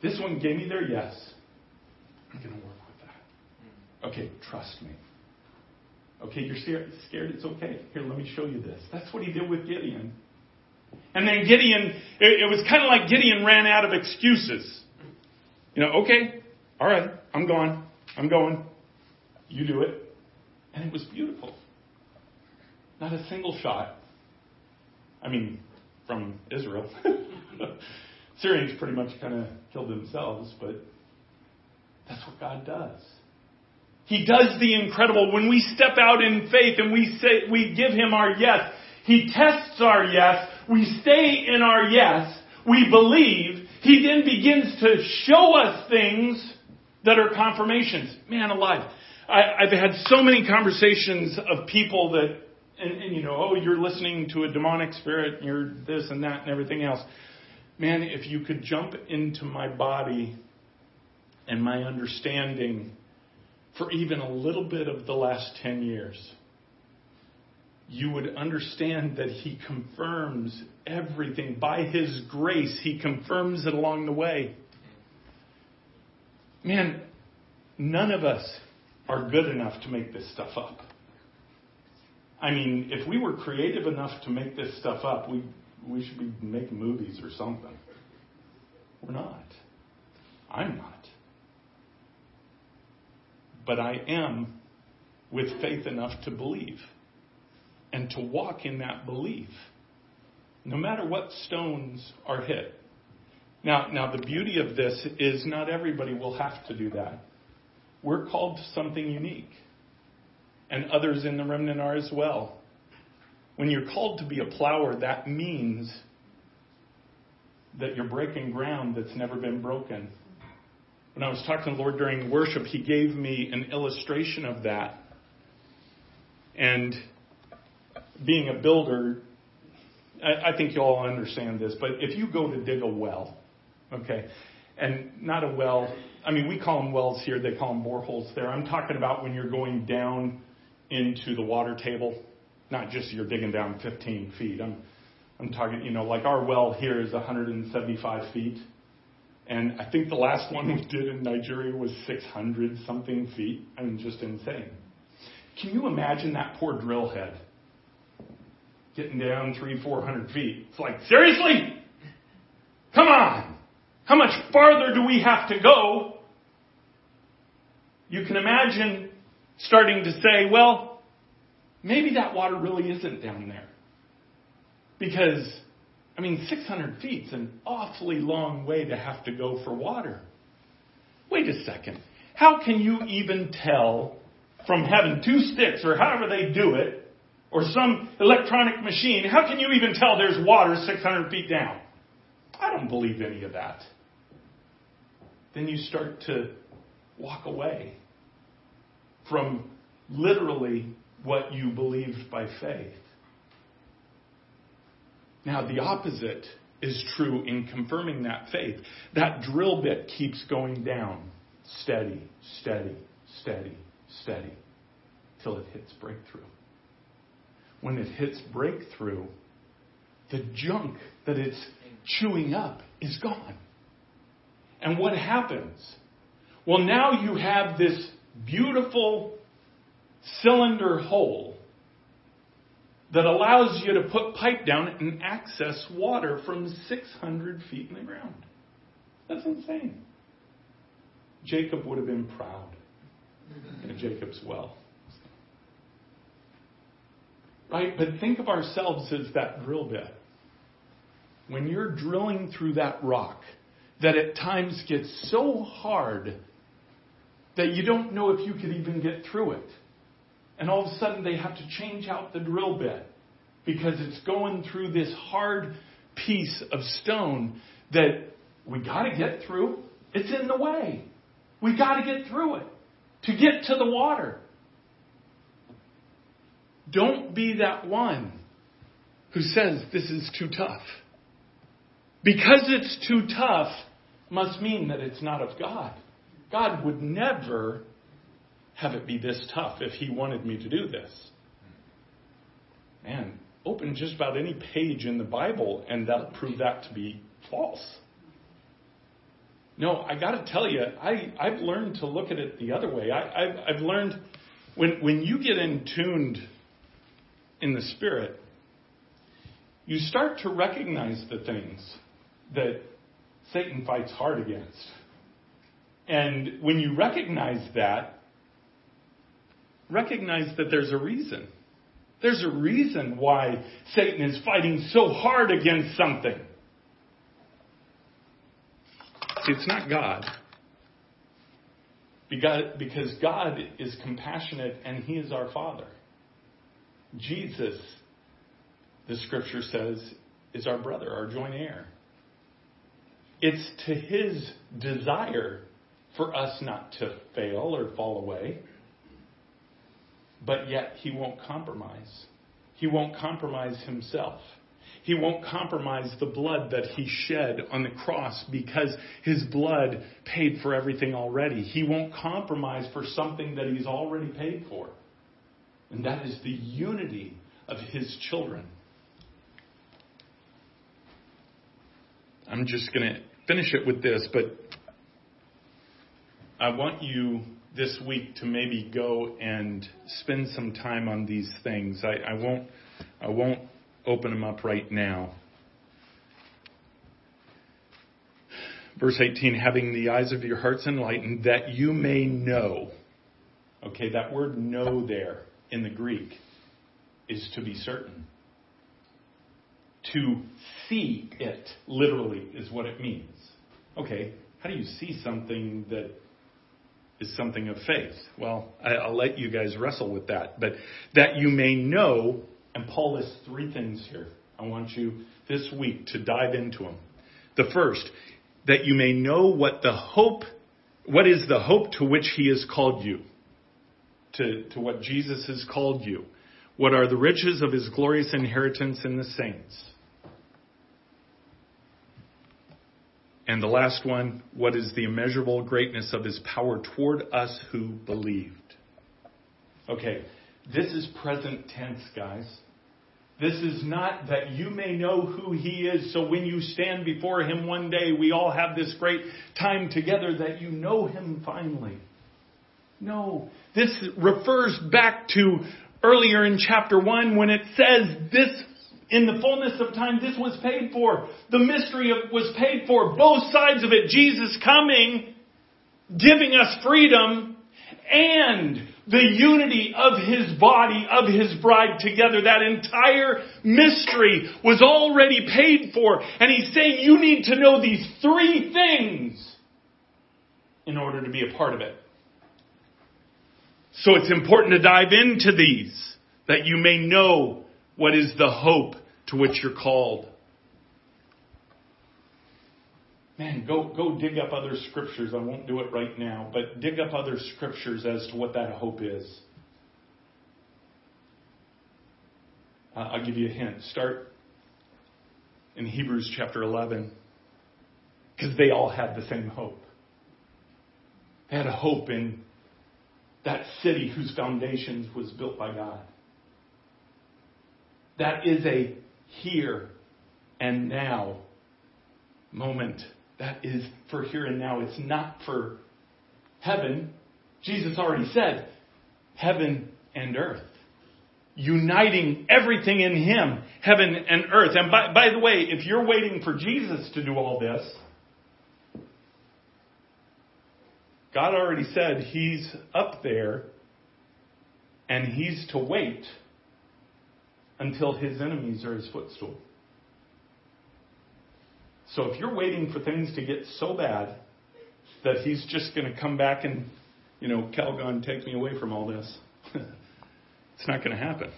This one gave me their yes. I'm going to work Okay, trust me. Okay, you're scared, it's okay. Here, let me show you this. That's what he did with Gideon. And then Gideon, it, it was kind of like Gideon ran out of excuses. You know, okay, all right, I'm gone. I'm going. You do it. And it was beautiful. Not a single shot. I mean, from Israel. Syrians pretty much kind of killed themselves, but that's what God does. He does the incredible. When we step out in faith and we say, we give Him our yes, He tests our yes. We stay in our yes. We believe. He then begins to show us things that are confirmations. Man alive. I, I've had so many conversations of people that And, and you know, oh, you're listening to a demonic spirit, and you're this and that and everything else. Man, if you could jump into my body and my understanding for even a little bit of the last 10 years, you would understand that He confirms everything. By His grace, He confirms it along the way. Man, none of us are good enough to make this stuff up. I mean, if we were creative enough to make this stuff up, we, we should be making movies or something. We're not. I'm not. But I am with faith enough to believe and to walk in that belief, no matter what stones are hit. Now, now the beauty of this is not everybody will have to do that. We're called to something unique, and others in the remnant are as well. When you're called to be a plower, that means that you're breaking ground that's never been broken. When I was talking to the Lord during worship, He gave me an illustration of that. And being a builder, I, I think you all understand this, but if you go to dig a well, okay, and not a well, I mean, we call them wells here, they call them boreholes there. I'm talking about when you're going down into the water table, not just you're digging down 15 feet. I'm, I'm talking, you know, like our well here is 175 feet. And I think the last one we did in Nigeria was 600 something feet. I mean, just insane. Can you imagine that poor drill head getting down three, four hundred feet. It's like, seriously? Come on. How much farther do we have to go? You can imagine starting to say, well, maybe that water really isn't down there. Because, I mean, 600 feet's an awfully long way to have to go for water. Wait a second. How can you even tell from having two sticks or however they do it or some electronic machine, how can you even tell there's water 600 feet down? I don't believe any of that. Then you start to walk away from literally what you believed by faith. Now, the opposite is true in confirming that faith. That drill bit keeps going down, steady, steady, steady, steady, till it hits breakthrough when it hits breakthrough, the junk that it's chewing up is gone. And what happens? Well, now you have this beautiful cylinder hole that allows you to put pipe down and access water from 600 feet in the ground. That's insane. Jacob would have been proud in Jacob's well. Right? But think of ourselves as that drill bit. When you're drilling through that rock, that at times gets so hard that you don't know if you could even get through it. And all of a sudden they have to change out the drill bit because it's going through this hard piece of stone that we got to get through. It's in the way. We got to get through it to get to the water. Don't be that one who says this is too tough. Because it's too tough must mean that it's not of God. God would never have it be this tough if He wanted me to do this. Man, open just about any page in the Bible and that'll prove that to be false. No, I got to tell you, I, I've learned to look at it the other way. I, I've, I've learned when, when you get in tuned in the Spirit, you start to recognize the things that Satan fights hard against. And when you recognize that, recognize that there's a reason. There's a reason why Satan is fighting so hard against something. It's not God. Because God is compassionate and He is our Father. Jesus, the scripture says, is our brother, our joint heir. It's to his desire for us not to fail or fall away, but yet he won't compromise. He won't compromise himself. He won't compromise the blood that he shed on the cross because his blood paid for everything already. He won't compromise for something that he's already paid for. And that is the unity of his children. I'm just going to finish it with this, but I want you this week to maybe go and spend some time on these things. I, I won't. I won't open them up right now. Verse 18, having the eyes of your hearts enlightened, that you may know. Okay, that word know there in the Greek is to be certain. To see it, literally, is what it means. Okay, how do you see something that is something of faith? Well, I'll let you guys wrestle with that. But that you may know and Paul lists three things here. I want you this week to dive into them. The first, that you may know what the hope, what is the hope to which he has called you, to, to what Jesus has called you. What are the riches of his glorious inheritance in the saints? And the last one, what is the immeasurable greatness of his power toward us who believed? Okay, this is present tense, guys. This is not that you may know who he is, so when you stand before him one day, we all have this great time together that you know him finally. No, this refers back to earlier in chapter 1 when it says this in the fullness of time, this was paid for. The mystery of, was paid for. Both sides of it. Jesus coming, giving us freedom, and the unity of his body, of his bride together. That entire mystery was already paid for. And he's saying you need to know these three things in order to be a part of it. So it's important to dive into these that you may know what is the hope to which you're called. Man, go, go dig up other scriptures. I won't do it right now, but dig up other scriptures as to what that hope is. Uh, I'll give you a hint. Start in Hebrews chapter 11, because they all had the same hope. They had a hope in that city whose foundations was built by God. That is a here and now moment that is for here and now. It's not for heaven. Jesus already said, heaven and earth. Uniting everything in Him, heaven and earth. And by, by the way, if you're waiting for Jesus to do all this, God already said He's up there and He's to wait until His enemies are His footstool. So if you're waiting for things to get so bad that he's just going to come back and, you know, Calgon, take me away from all this, it's not going to happen.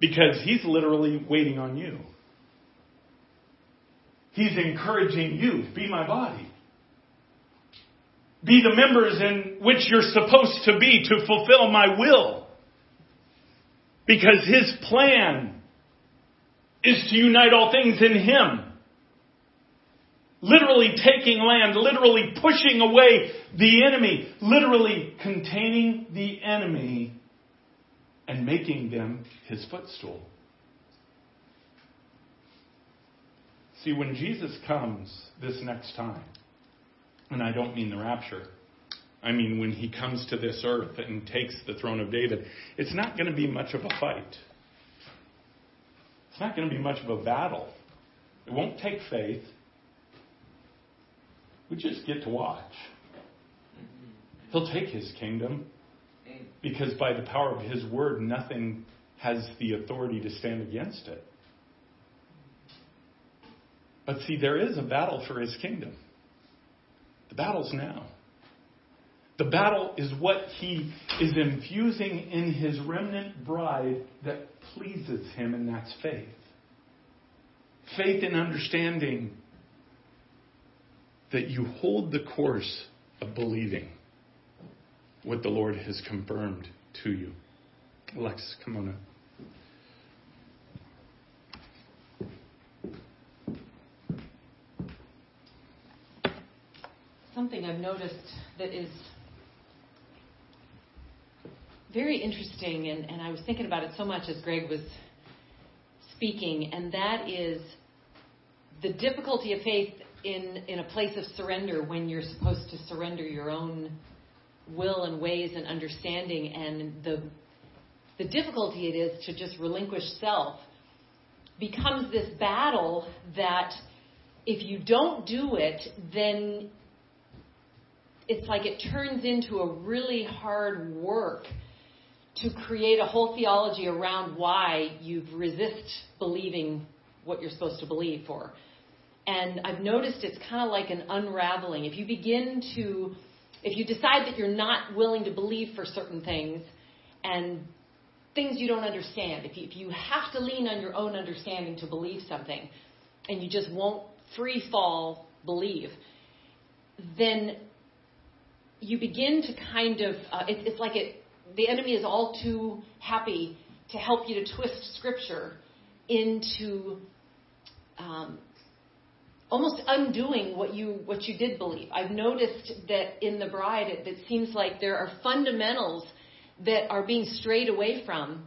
Because he's literally waiting on you. He's encouraging you be my body. Be the members in which you're supposed to be to fulfill my will. Because his plan is to unite all things in Him. Literally taking land, literally pushing away the enemy, literally containing the enemy and making them His footstool. See, when Jesus comes this next time, and I don't mean the rapture, I mean when he comes to this earth and takes the throne of David, it's not going to be much of a fight. It's not going to be much of a battle. It won't take faith. We just get to watch. He'll take his kingdom because by the power of his word, nothing has the authority to stand against it. But see, there is a battle for his kingdom. The battle's now. The battle is what he is infusing in his remnant bride that pleases him, and that's faith. Faith in understanding that you hold the course of believing what the Lord has confirmed to you. Alexis, come on up. something I've noticed that is very interesting, and, and I was thinking about it so much as Greg was speaking, and that is the difficulty of faith in, in a place of surrender when you're supposed to surrender your own will and ways and understanding, and the, the difficulty it is to just relinquish self becomes this battle that if you don't do it, then it's like it turns into a really hard work to create a whole theology around why you've resist believing what you're supposed to believe for. And I've noticed it's kind of like an unraveling. If you begin to, if you decide that you're not willing to believe for certain things and things you don't understand, if you, if you have to lean on your own understanding to believe something and you just won't free fall believe, then you begin to kind of, uh, it, it's like it, the enemy is all too happy to help you to twist scripture into um, almost undoing what you what you did believe. I've noticed that in the bride, it, it seems like there are fundamentals that are being strayed away from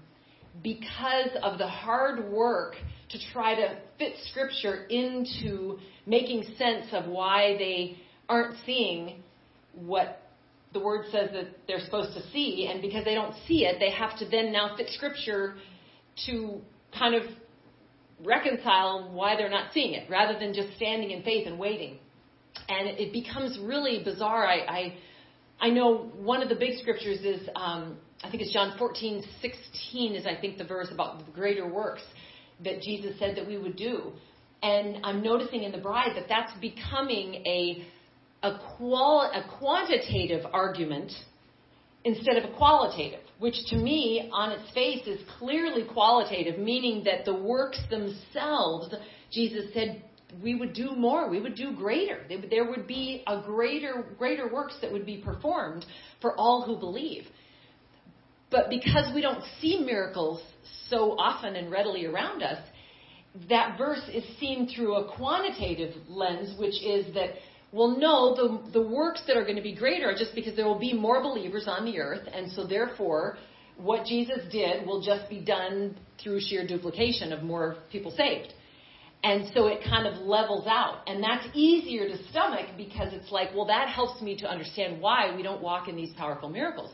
because of the hard work to try to fit scripture into making sense of why they aren't seeing what the word says that they're supposed to see, and because they don't see it, they have to then now fit scripture to kind of reconcile why they're not seeing it, rather than just standing in faith and waiting. And it becomes really bizarre. I, I, I know one of the big scriptures is, um, I think it's John 14, 16 is I think the verse about the greater works that Jesus said that we would do. And I'm noticing in the bride that that's becoming a a, qual- a quantitative argument instead of a qualitative, which to me, on its face, is clearly qualitative, meaning that the works themselves, Jesus said, we would do more, we would do greater. There would be a greater, greater works that would be performed for all who believe. But because we don't see miracles so often and readily around us, that verse is seen through a quantitative lens, which is that well, no, the, the works that are going to be greater are just because there will be more believers on the earth, and so therefore, what Jesus did will just be done through sheer duplication of more people saved. And so it kind of levels out. And that's easier to stomach because it's like, well, that helps me to understand why we don't walk in these powerful miracles.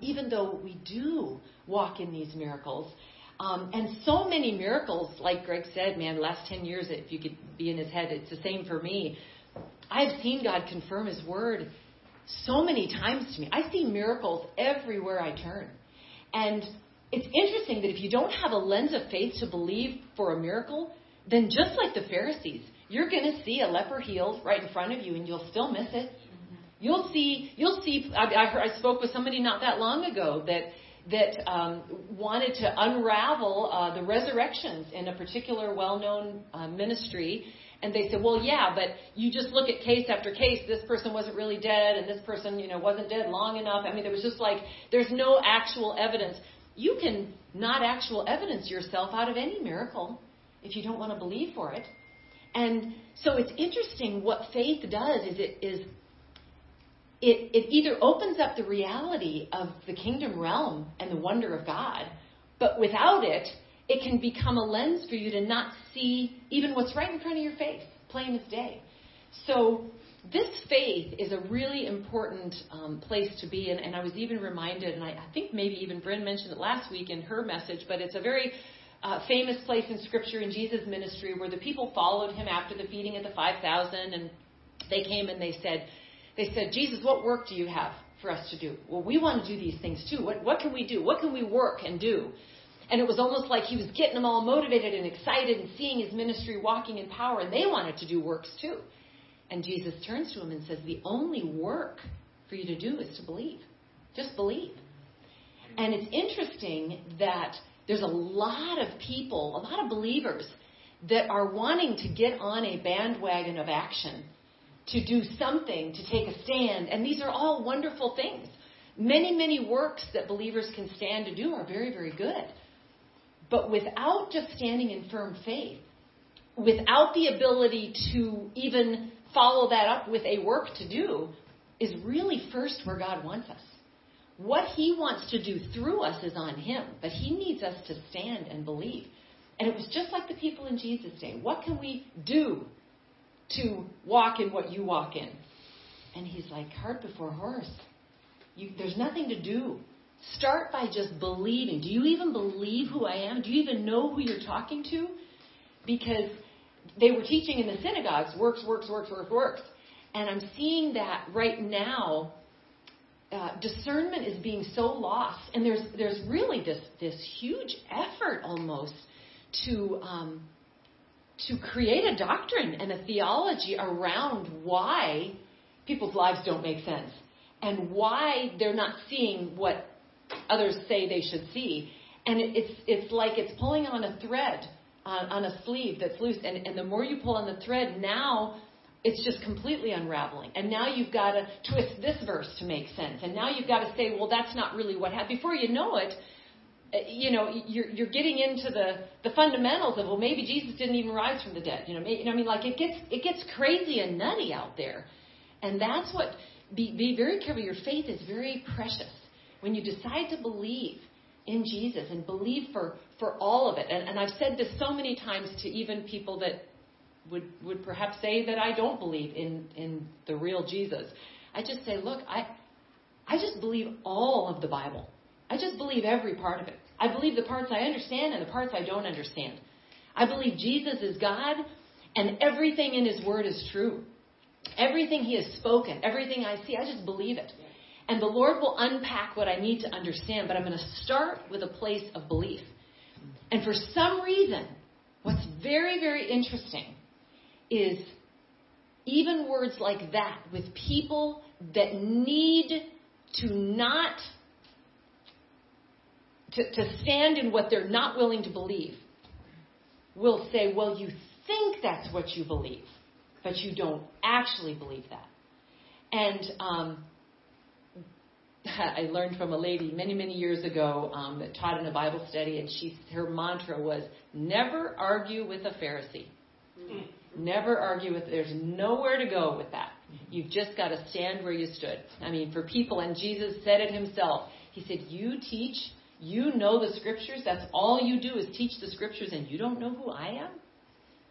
Even though we do walk in these miracles. Um, and so many miracles, like Greg said, man, last 10 years, if you could be in his head, it's the same for me. I've seen God confirm His word so many times to me. I see miracles everywhere I turn. And it's interesting that if you don't have a lens of faith to believe for a miracle, then just like the Pharisees, you're going to see a leper healed right in front of you and you'll still miss it. You'll see, you'll see, I, I, heard, I spoke with somebody not that long ago that, that um, wanted to unravel uh, the resurrections in a particular well known uh, ministry and they said, well, yeah, but you just look at case after case. This person wasn't really dead, and this person, you know, wasn't dead long enough. I mean, there was just like there's no actual evidence. You can not actual evidence yourself out of any miracle if you don't want to believe for it. And so it's interesting what faith does is it is it, it either opens up the reality of the kingdom realm and the wonder of God, but without it, it can become a lens for you to not see even what's right in front of your face, plain as day. So, this faith is a really important um, place to be. And, and I was even reminded, and I, I, think maybe even Bryn mentioned it last week in her message, but it's a very uh, famous place in Scripture in Jesus' ministry where the people followed him after the feeding of the 5,000, and they came and they said, they said, Jesus, what work do you have for us to do? Well, we want to do these things too. What, what can we do? What can we work and do? And it was almost like he was getting them all motivated and excited and seeing his ministry walking in power, and they wanted to do works too. And Jesus turns to him and says, The only work for you to do is to believe. Just believe. And it's interesting that there's a lot of people, a lot of believers, that are wanting to get on a bandwagon of action, to do something, to take a stand. And these are all wonderful things. Many, many works that believers can stand to do are very, very good. But without just standing in firm faith, without the ability to even follow that up with a work to do, is really first where God wants us. What He wants to do through us is on Him, but He needs us to stand and believe. And it was just like the people in Jesus' day. What can we do to walk in what you walk in? And He's like, cart before horse. You, there's nothing to do. Start by just believing. Do you even believe who I am? Do you even know who you're talking to? Because they were teaching in the synagogues works, works, works, works, works. And I'm seeing that right now. Uh, discernment is being so lost, and there's there's really this this huge effort almost to um, to create a doctrine and a theology around why people's lives don't make sense and why they're not seeing what others say they should see. And it's it's like it's pulling on a thread on, on a sleeve that's loose, and, and the more you pull on the thread, now it's just completely unraveling. And now you've got to twist this verse to make sense, and now you've got to say, well, that's not really what happened. Before you know it, uh, you know, you're, you're getting into the, the fundamentals of, well, maybe Jesus didn't even rise from the dead. You know, you know, I mean, like it gets, it gets crazy and nutty out there. And that's what, be, be very careful. Your faith is very precious. When you decide to believe in Jesus and believe for, for all of it, and, and I've said this so many times to even people that would, would perhaps say that I don't believe in, in the real Jesus. I just say, look, I, I just believe all of the Bible. I just believe every part of it. I believe the parts I understand and the parts I don't understand. I believe Jesus is God and everything in His Word is true. Everything He has spoken, everything I see, I just believe it. And the Lord will unpack what I need to understand, but I'm going to start with a place of belief. And for some reason, what's very, very interesting is even words like that with people that need to not to, to stand in what they're not willing to believe will say, well, you think that's what you believe, but you don't actually believe that. And um, I learned from a lady many, many years ago um, that taught in a Bible study, and she her mantra was never argue with a Pharisee. Mm-hmm. Never argue with. There's nowhere to go with that. You've just got to stand where you stood. I mean, for people, and Jesus said it himself. He said, "You teach you know the scriptures. That's all you do is teach the scriptures, and you don't know who I am.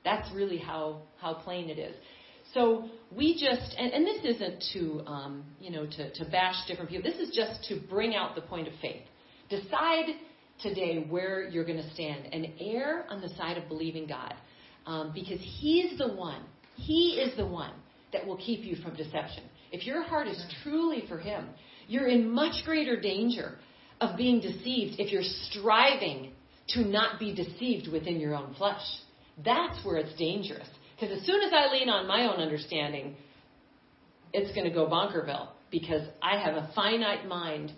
That's really how how plain it is. So we just, and, and this isn't to um, you know to, to bash different people. This is just to bring out the point of faith. Decide today where you're going to stand and err on the side of believing God, um, because He's the one. He is the one that will keep you from deception. If your heart is truly for Him, you're in much greater danger of being deceived if you're striving to not be deceived within your own flesh. That's where it's dangerous. Because as soon as I lean on my own understanding, it's going to go bonkerville because I have a finite mind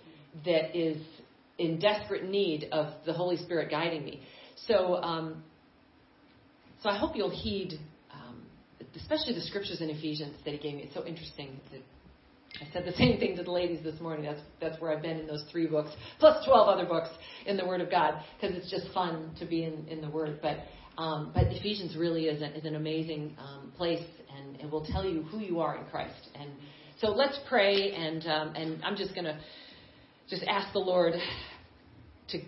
that is in desperate need of the Holy Spirit guiding me. So, um, so I hope you'll heed, um, especially the scriptures in Ephesians that he gave me. It's so interesting. I said the same thing to the ladies this morning. That's that's where I've been in those three books, plus 12 other books in the Word of God, because it's just fun to be in, in the Word. But um, but Ephesians really is, a, is an amazing um, place, and it will tell you who you are in Christ. And so let's pray, and um, and I'm just gonna just ask the Lord to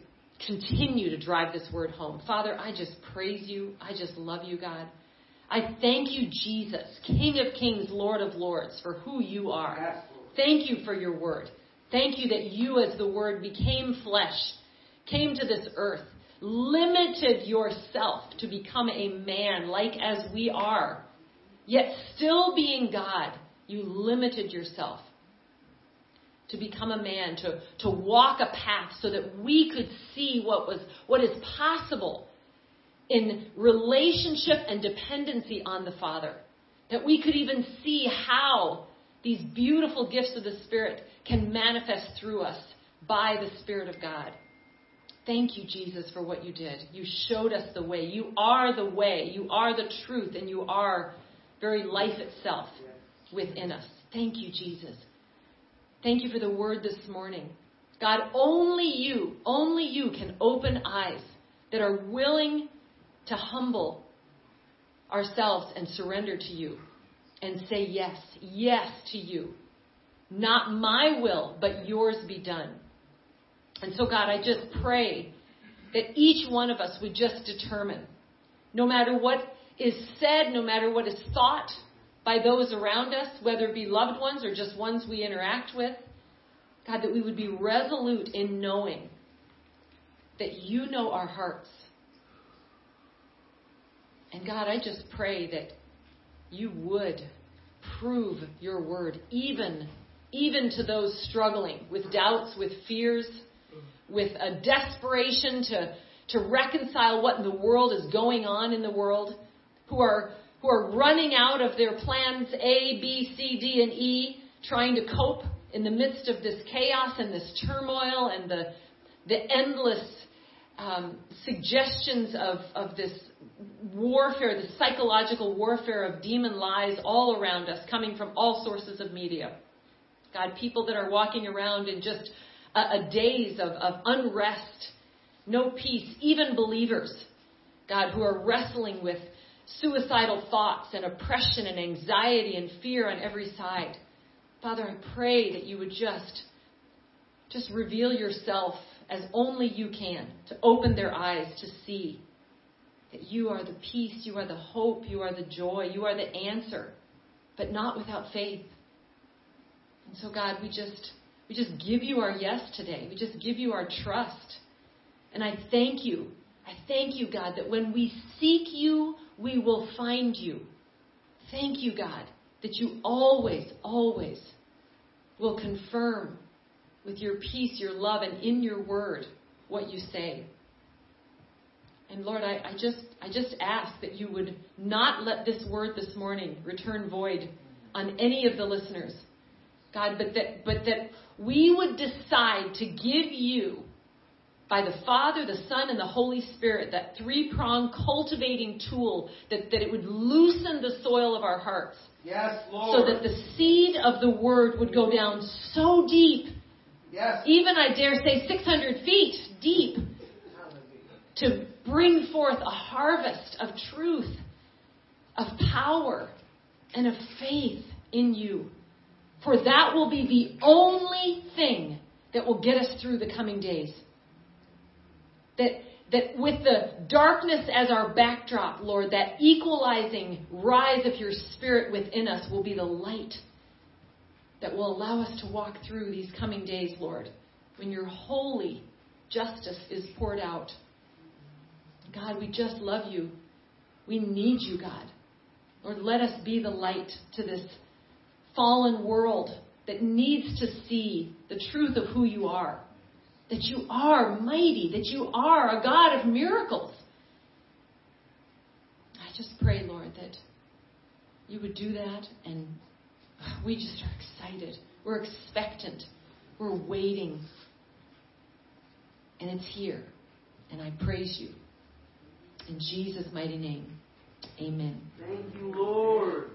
continue to drive this word home. Father, I just praise you. I just love you, God. I thank you, Jesus, King of kings, Lord of lords, for who you are. Thank you for your word. Thank you that you, as the word, became flesh, came to this earth, limited yourself to become a man like as we are, yet still being God, you limited yourself to become a man, to, to walk a path so that we could see what was what is possible in relationship and dependency on the Father. That we could even see how these beautiful gifts of the Spirit can manifest through us by the Spirit of God. Thank you, Jesus, for what you did. You showed us the way. You are the way. You are the truth, and you are very life itself within us. Thank you, Jesus. Thank you for the word this morning. God, only you, only you can open eyes that are willing to humble ourselves and surrender to you and say yes, yes to you. Not my will, but yours be done. And so, God, I just pray that each one of us would just determine, no matter what is said, no matter what is thought by those around us, whether it be loved ones or just ones we interact with, God, that we would be resolute in knowing that you know our hearts. And God, I just pray that you would prove your word, even, even to those struggling with doubts, with fears, with a desperation to, to reconcile what in the world is going on in the world, who are, who are running out of their plans A, B, C, D, and E, trying to cope in the midst of this chaos and this turmoil and the, the endless um, suggestions of, of this warfare, the psychological warfare of demon lies all around us, coming from all sources of media. God, people that are walking around in just a, a daze of, of unrest, no peace, even believers, God, who are wrestling with suicidal thoughts and oppression and anxiety and fear on every side. Father, I pray that you would just just reveal yourself as only you can to open their eyes to see that you are the peace, you are the hope, you are the joy, you are the answer, but not without faith. And so God, we just we just give you our yes today. We just give you our trust. And I thank you. I thank you, God, that when we seek you, we will find you. Thank you, God, that you always, always will confirm with your peace, your love, and in your word what you say. And Lord, I, I, just I just ask that you would not let this word this morning return void on any of the listeners. God, but that but that we would decide to give you by the Father, the Son, and the Holy Spirit, that three pronged cultivating tool, that, that it would loosen the soil of our hearts. Yes, Lord. So that the seed of the word would go down so deep, yes. even I dare say 600 feet deep, to bring forth a harvest of truth, of power, and of faith in you. For that will be the only thing that will get us through the coming days. That, that with the darkness as our backdrop, Lord, that equalizing rise of your spirit within us will be the light that will allow us to walk through these coming days, Lord, when your holy justice is poured out. God, we just love you. We need you, God. Lord, let us be the light to this fallen world that needs to see the truth of who you are. That you are mighty, that you are a God of miracles. I just pray, Lord, that you would do that, and we just are excited. We're expectant. We're waiting. And it's here. And I praise you. In Jesus' mighty name, amen. Thank you, Lord.